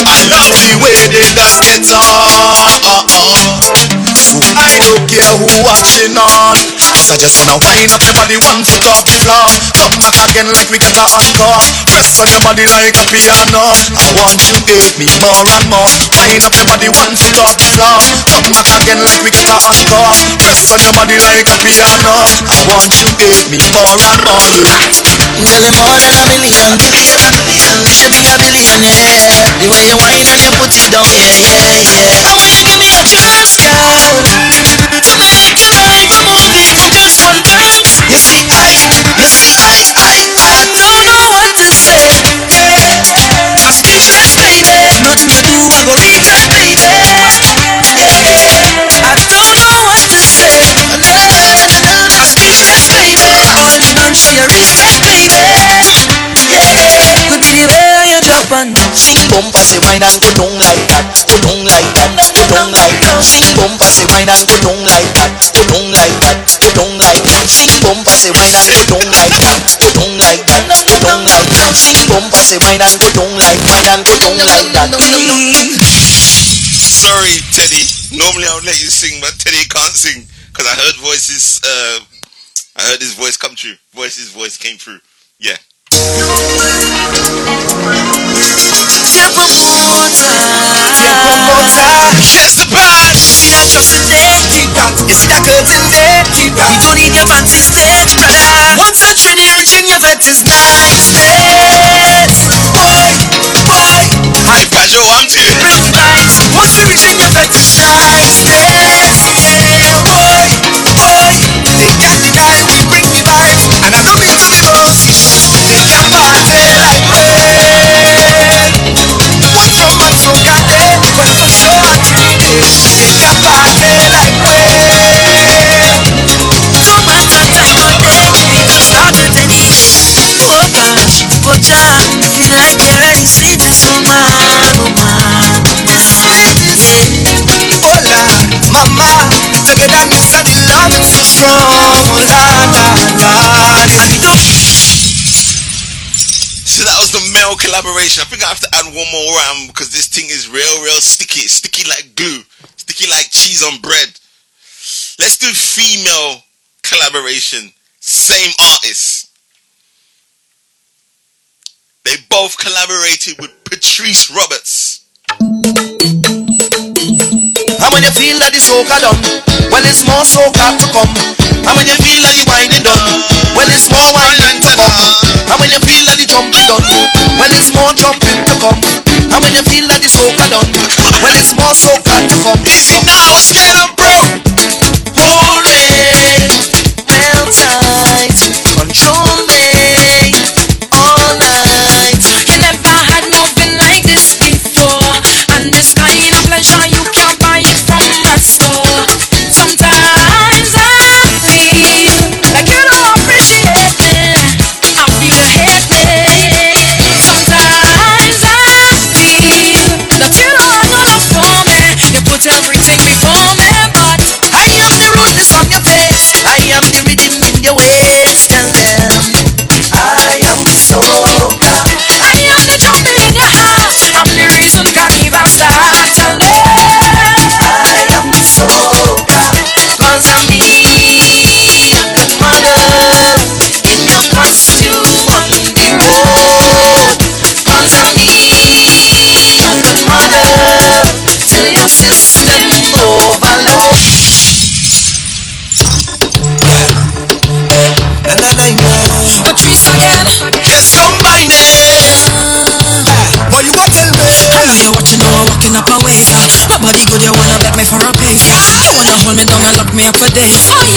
I love the way they dance get on uh, uh. So I don't care who watching on Cause I just wanna wind up your body one foot off the floor. Come back again like we got a encore Press on your body like a piano. I want you to give me more and more. Wind up your body one foot off the floor. Come back again like we got a encore Press on your body like a piano. I want you to give me more and more. Girl, you're more than a million. You should be a billionaire. The way you whine and you put it down, yeah, yeah, yeah. And when you give me a chance, girl, Sing bumper, say wine and go down like that, go down like that, go down like that. Sing bumper, say wine and go down like that, go down like that, go down like that. Sing bumper, say wine and go down like that, go down like that, go down like that. Sing bumper, say wine and go down like, wine and go down like that. Sorry, Teddy. Normally I would let you sing, but Teddy can't sing because I heard voices. Uh, I heard his voice come true. Voice's voice came through. Yeah more time. Yeah, one more time. Yes, bad. Nationality back. Isida költendeki back. Bir Johnny Yabatis dedi kadar. Once a generation Yabatis next. Next. Boy, boy. Hi, Kajo, I'm Tile. Bring fight. Once a your Yabatis next. more collaboration. I think I have to add one more round because this thing is real, real sticky. Sticky like glue, sticky like cheese on bread. Let's do female collaboration, same artist. They both collaborated with Patrice Roberts. And when you feel that it's soca done, well, it's more soca to come. And when you feel like you winding done, well, it's more winding to come. And when you feel that cup done. Well, it's more jumping to come. And when you feel that the soca done, when it's more soca to come. So now, scale up. up for.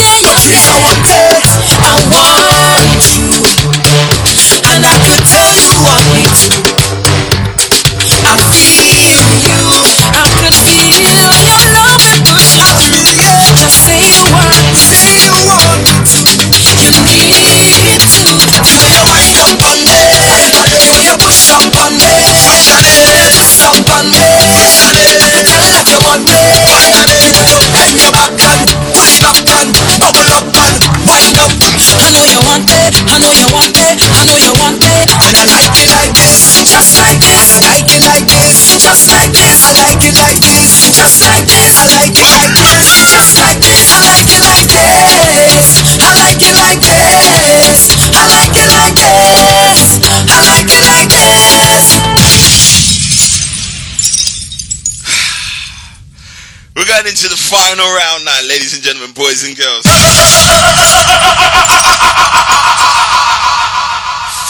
final round now, ladies and gentlemen, boys and girls.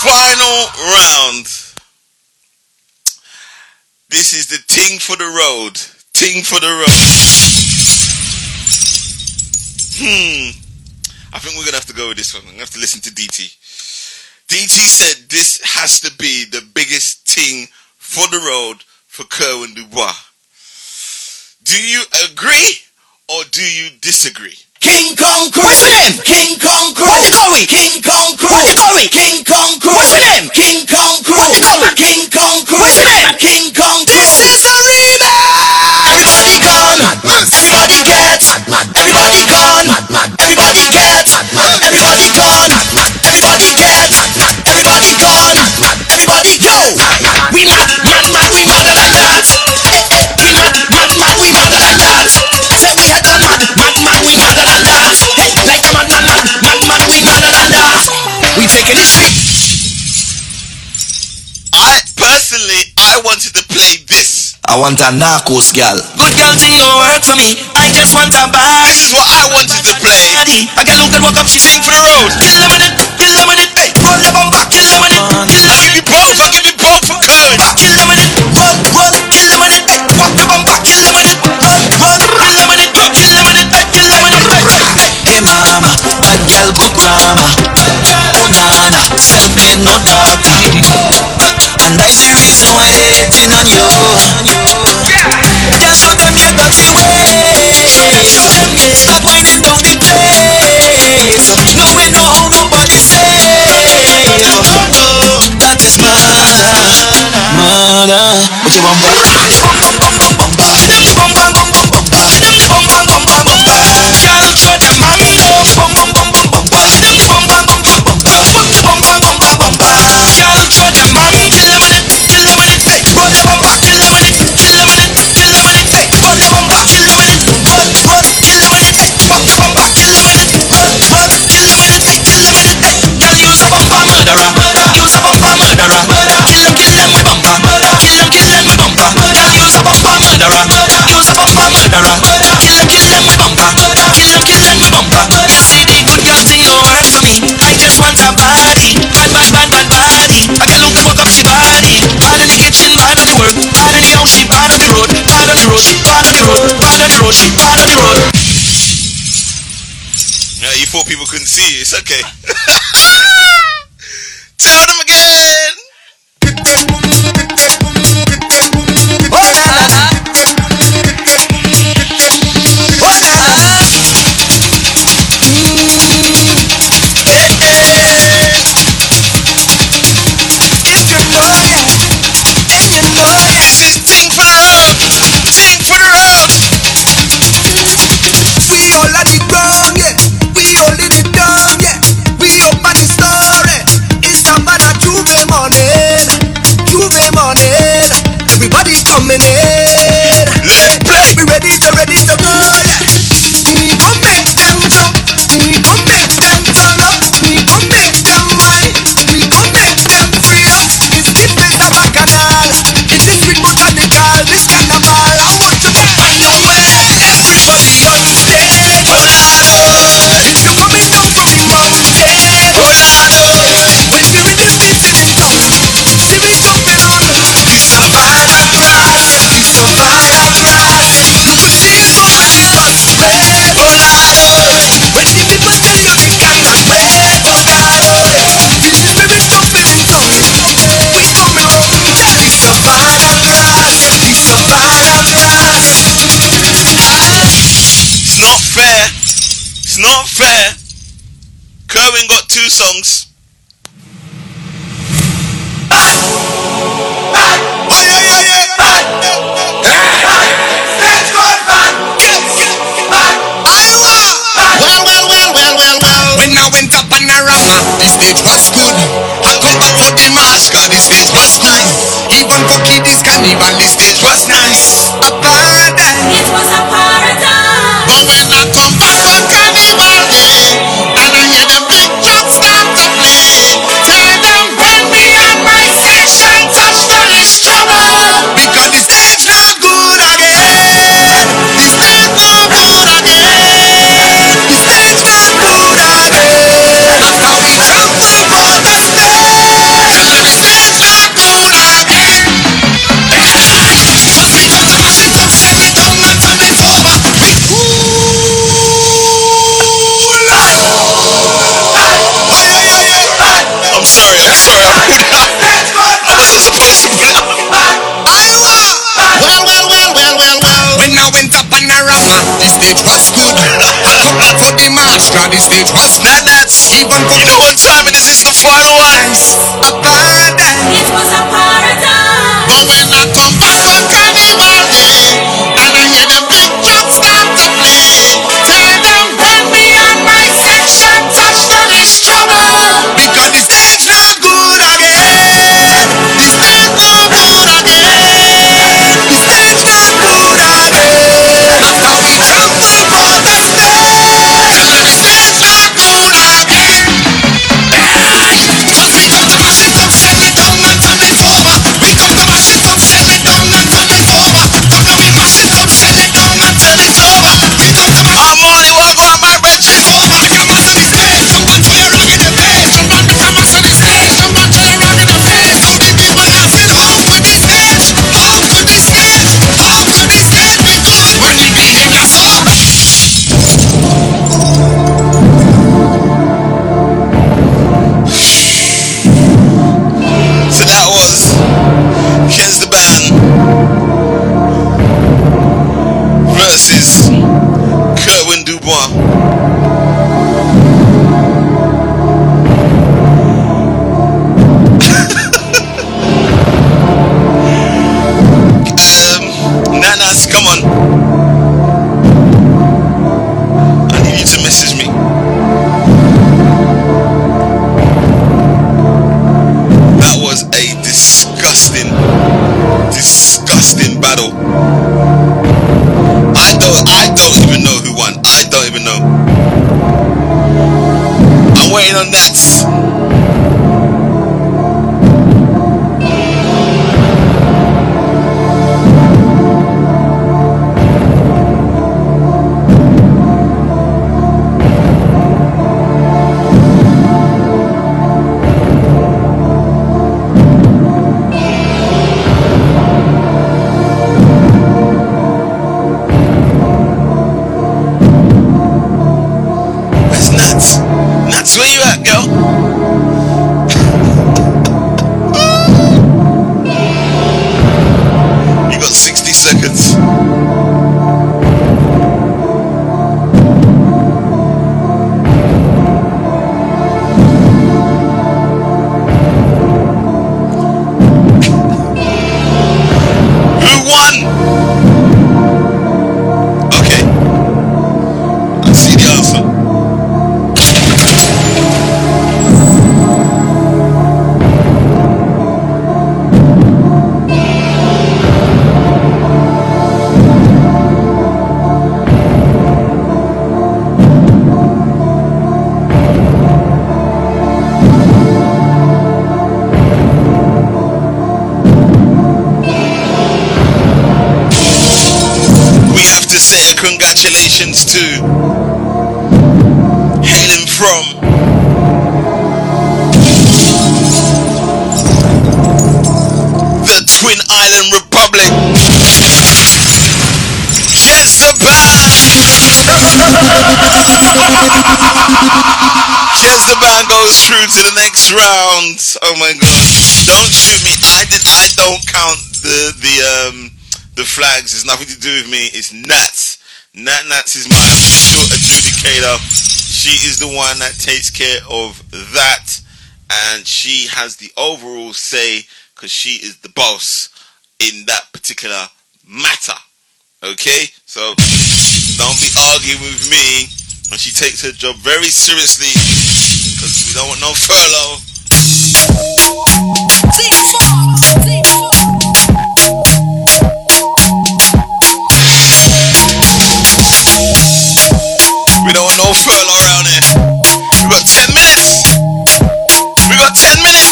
final round. This is the ting for the road. Ting for the road. Hmm. I think we're gonna have to go with this one. I'm gonna have to listen to DT. DT said this has to be. want a narcos girl. Good girl to you, work for me. I just want a this is what I wanted to play. A girl who can walk up, she's for the road. Living in to one, but Okay. The. Oh my god. Don't shoot me. I did I don't count the the um the flags. It's nothing to do with me. It's Nats. Nat Nats is my official adjudicator. She is the one that takes care of that, and she has the overall say because she is the boss in that particular matter. Okay, so don't be arguing with me. And she takes her job very seriously because we don't want no furlough. We don't want no furlough around here. We got 10 minutes. We got 10 minutes.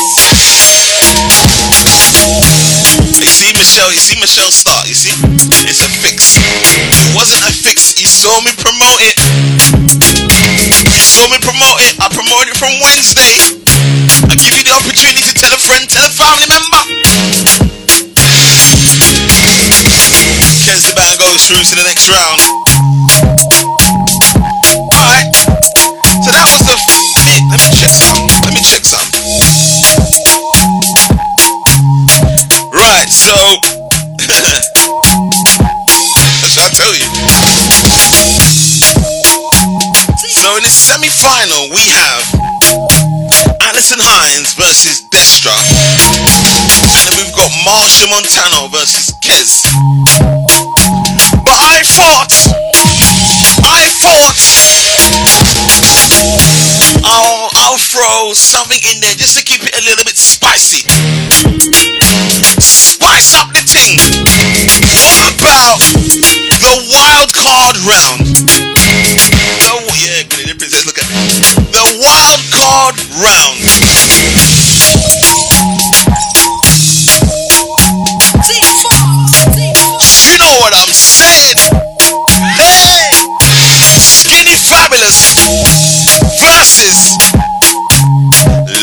You see Michelle, you see Michelle start, you see? It's a fix. It wasn't a fix. You saw me promote it. Saw me promote it. I promoted it from Wednesday. I give you the opportunity to tell a friend, tell a family member. Kes The Band goes through to the next round. Alright. So that was the. Hey, let me check some. Let me check some. Right, so. In the semi final, we have Alison Hinds versus Destra. And then we've got Machel Montano versus Kes. But I fought. I fought. I'll, I'll throw something in there just to keep it a little bit spicy. Spice up the thing. What about the wild card round? Fabulous versus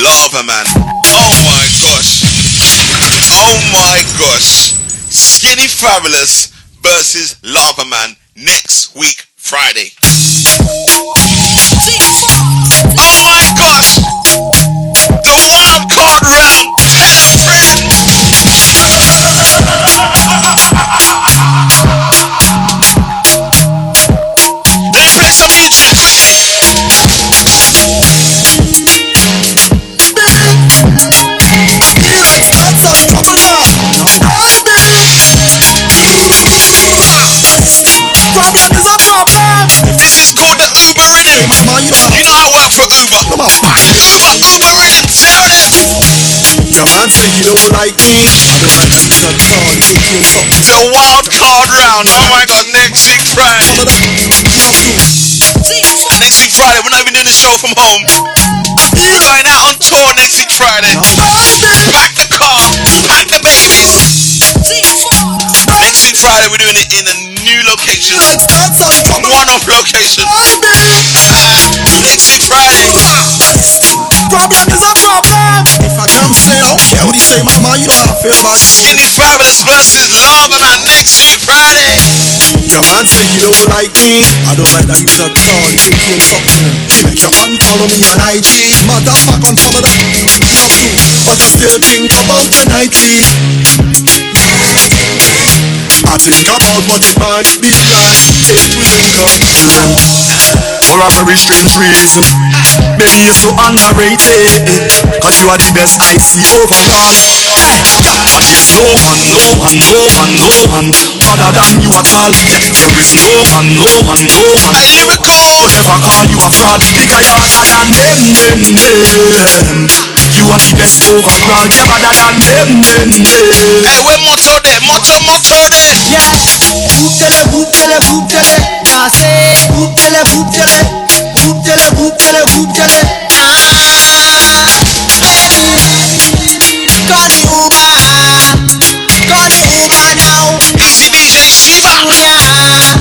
Lavaman. Oh my gosh. Oh my gosh. Skinny Fabulous versus Lavaman next week, Friday. Wild like me. The car taking from the wild card round. Now I got next week Friday. Next week Friday, we're not even doing the show from home. Going out on tour next week Friday. Pack the car, pack the babies. Next week Friday, we're doing it in a new location. One off location. Next week Friday. Problem is a problem say, Mama, you know how I feel about it. In the fabulous verses, love and addiction, Friday. Your man say you don't like me. I don't like that girl at all. Take you something. Make your man follow me on IG. Motherfuck on some of that love you, but I still think about the nightly. I think about what the man did last. It was enough. All of every strange reason. Baby, you're so underrated Cause you are the best I see over Woman, woman, woman, woman better than you at all There is no man, no man, no man Here we go, never call you a fraud Make I fall than them, them, them. You are the best overall Never better than them, them, them. Hey, we motto there, motto, motto there Yeah, bootele, bootele, bootele I say, who tell bootele, bootele Hooptere, hooptere, hooptere Call the Uber Call the Uber now Cause it is a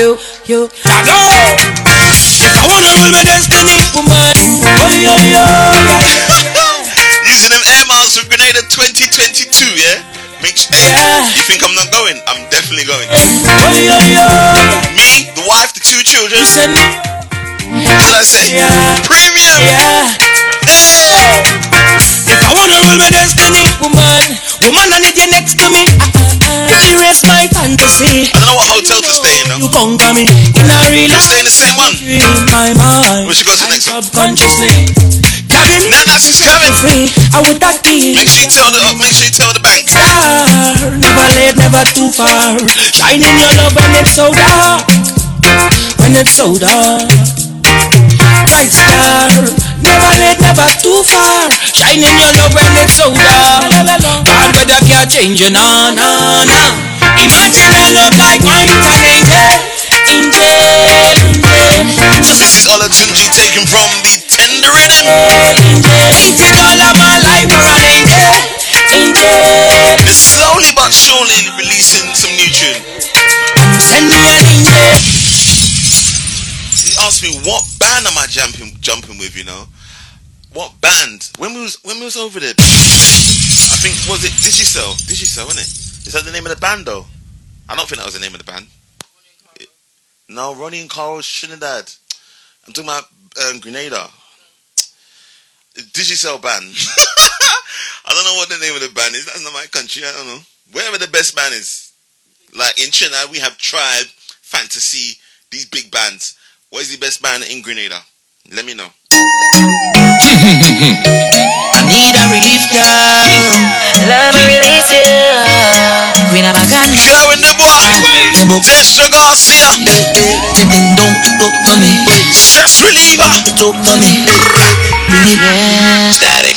you, you. I go. If I wanna rule my destiny, woman. Oh, yo, yo, Using them air miles with Grenada 2022, yeah? Make sure, hey, you think I'm not going? I'm definitely going. Oh, yo, yo. Me, the wife, the two children. What did I say? Premium. Yeah. If I wanna rule my destiny, woman, woman, I need you next to me. Erase my fantasy. I don't know what hotel to stay in though. You conquer me in a real You stay in the same one. in my mind. We should go to the next one. Subconsciously, Cabin. Now that's just coming. free. I would that be Make sure you tell the up, make sure you tell the bank. star. Never late, never too far. Shining your love when it's so dark. When it's so dark. Bright star. Never late, never too far. Shining your love when it's so dark. Bad weather can't change you, no, no, no. Imagine a love like mine with an angel. Angel, angel. So this is Olatunji taken from the tender rhythm. Angel, all of my life for an angel. Angel. Slowly but surely releasing some new tune. Send me an angel. He asked me what band am I jumping jumping with, you know? What band? When we was when we was over there, I think was it Digicel? Digicel, wasn't it? Is that the name of the band though? I don't think that was the name of the band. No, Ronnie and Carl Trinidad. I'm talking about um, Grenada. Digicel band. I don't know what the name of the band is. That's not my country. I don't know. Wherever the best band is. Like in Trinidad, we have Tribe, Fantasy, these big bands. What is the best band in Grenada? Let me know. I need a relief, girl. Let me release you. Queen of Bagana. Flowing the boy. Tesha Garcia. Don't talk to me. Stress reliever. Talk to me. Yeah. Static.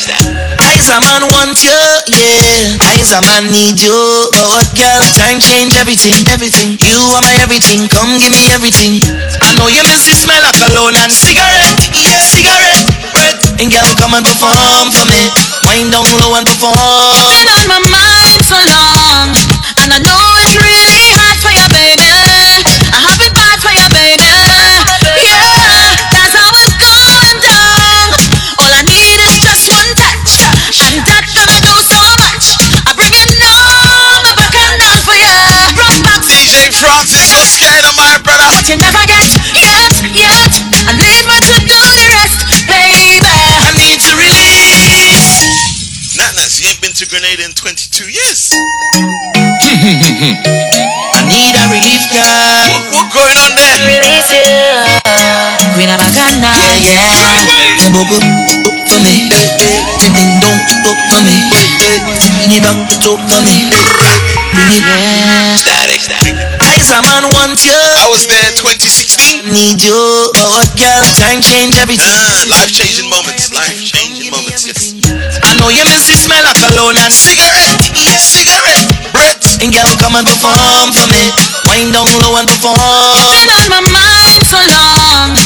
I is a man want you, yeah. I is a man need you. But girl? Time change everything, everything. You are my everything. Come give me everything. I know you miss the smell of cologne and cigarette. Yeah, cigarette. Breath. And girl, come and perform for me. Wind down low and perform. You've Been on my mind so long, and I know I need a relief, girl. What going on there? Release you. Queen of Bagana. Yeah, yeah. Don't go for me. Don't talk for me. Bring it back to talk for me. Bring it back. Static. I is a man want you. I was there 2016. Need you. But what girl? Time change everything. Ah, life changing moments. Life changing moments. Yes. I know you miss the smell of cologne and cigarette. Yeah, cigarette. Breath. And girl, come and perform for me. Wind down low and perform. Been on my mind so long,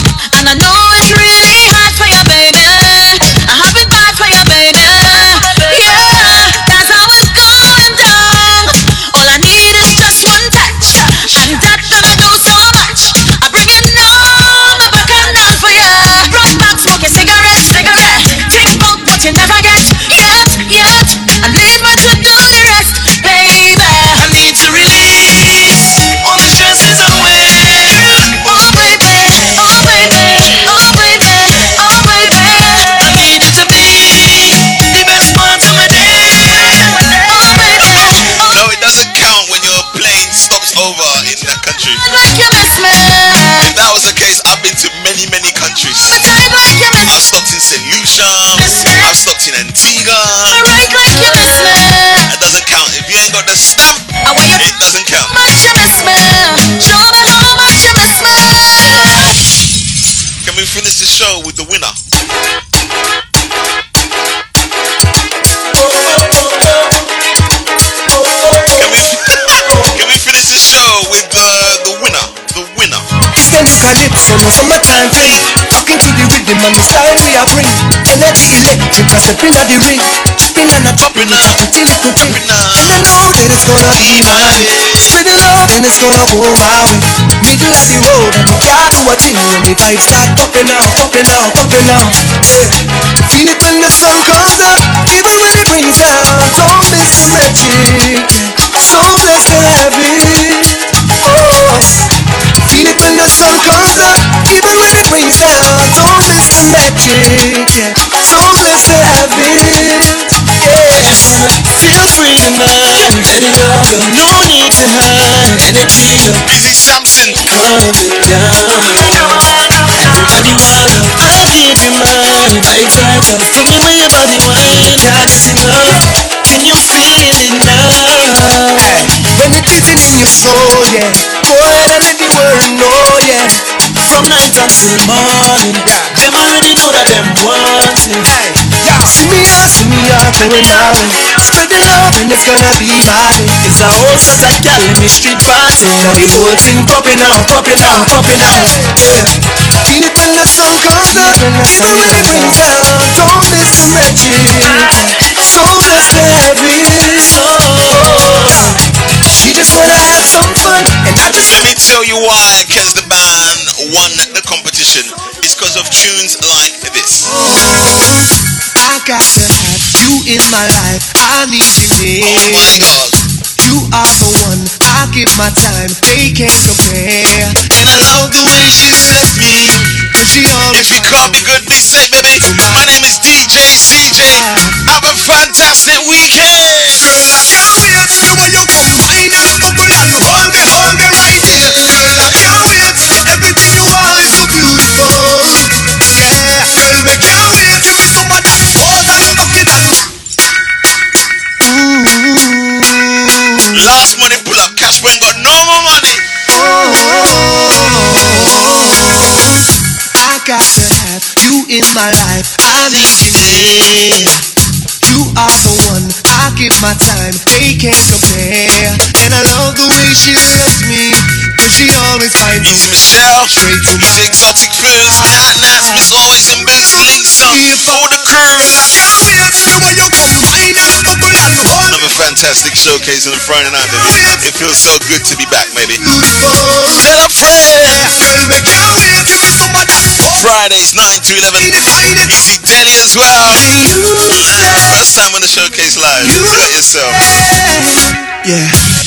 calypso no summertime thing. Rocking to the rhythm and the style we are bring. Energy electric a pin of the ring. dropping and I dropping it, pretty little thing. And I know that it's gonna be my way. Spread the love and it's gonna go my way. Middle of the road and we can't do a thing when the vibes start popping out, popping out, popping out. Yeah. Feel it when the sun comes up, even when it rains down. Don't miss the magic. Magic. Yeah. So blessed to have it. Yeah. Feel free tonight. Let it go. No need to hide. Energy. Busy Samson. Calm it down. Everybody wanna, I need your mind. Vibes right up. Tell me where your body wine. Get enough. Can you feel it now? When it's sitting in your soul, yeah. Go ahead and let the world know, yeah. From night up till morning, that them want it. Hey, yeah. See me out, see me out, going out. Spread the love and it's gonna be mine. It's a whole set of gal in the street party. Now the whole thing popping out, popping out, popping out. Yeah. Feel it when the sun comes up, even when it rains down. Don't miss the magic. So blessed to have. So she just wanna have some fun, and I just Let me tell you why, because the in my life. I need you Oh my god. You are the one. I give my time. They can't compare. And I love the way she says me. Cause she always If you can't be good, be safe, baby. My name is DJ CJ. Have a fantastic weekend. Always Easy Michelle. straight to my Easy Exotic Foods. Hot Nas. Miss Always and Best Lisa. All the crew. can't wait to see when you come wine and bubble and hold Another fantastic showcase on the Friday night, baby. It feels so good to be back, baby. Tell a friend. Girl, we can't wait till we come and hold Fridays 9 to 11. Easy Denny as well. First time on the showcase live. Do it yourself. Yeah.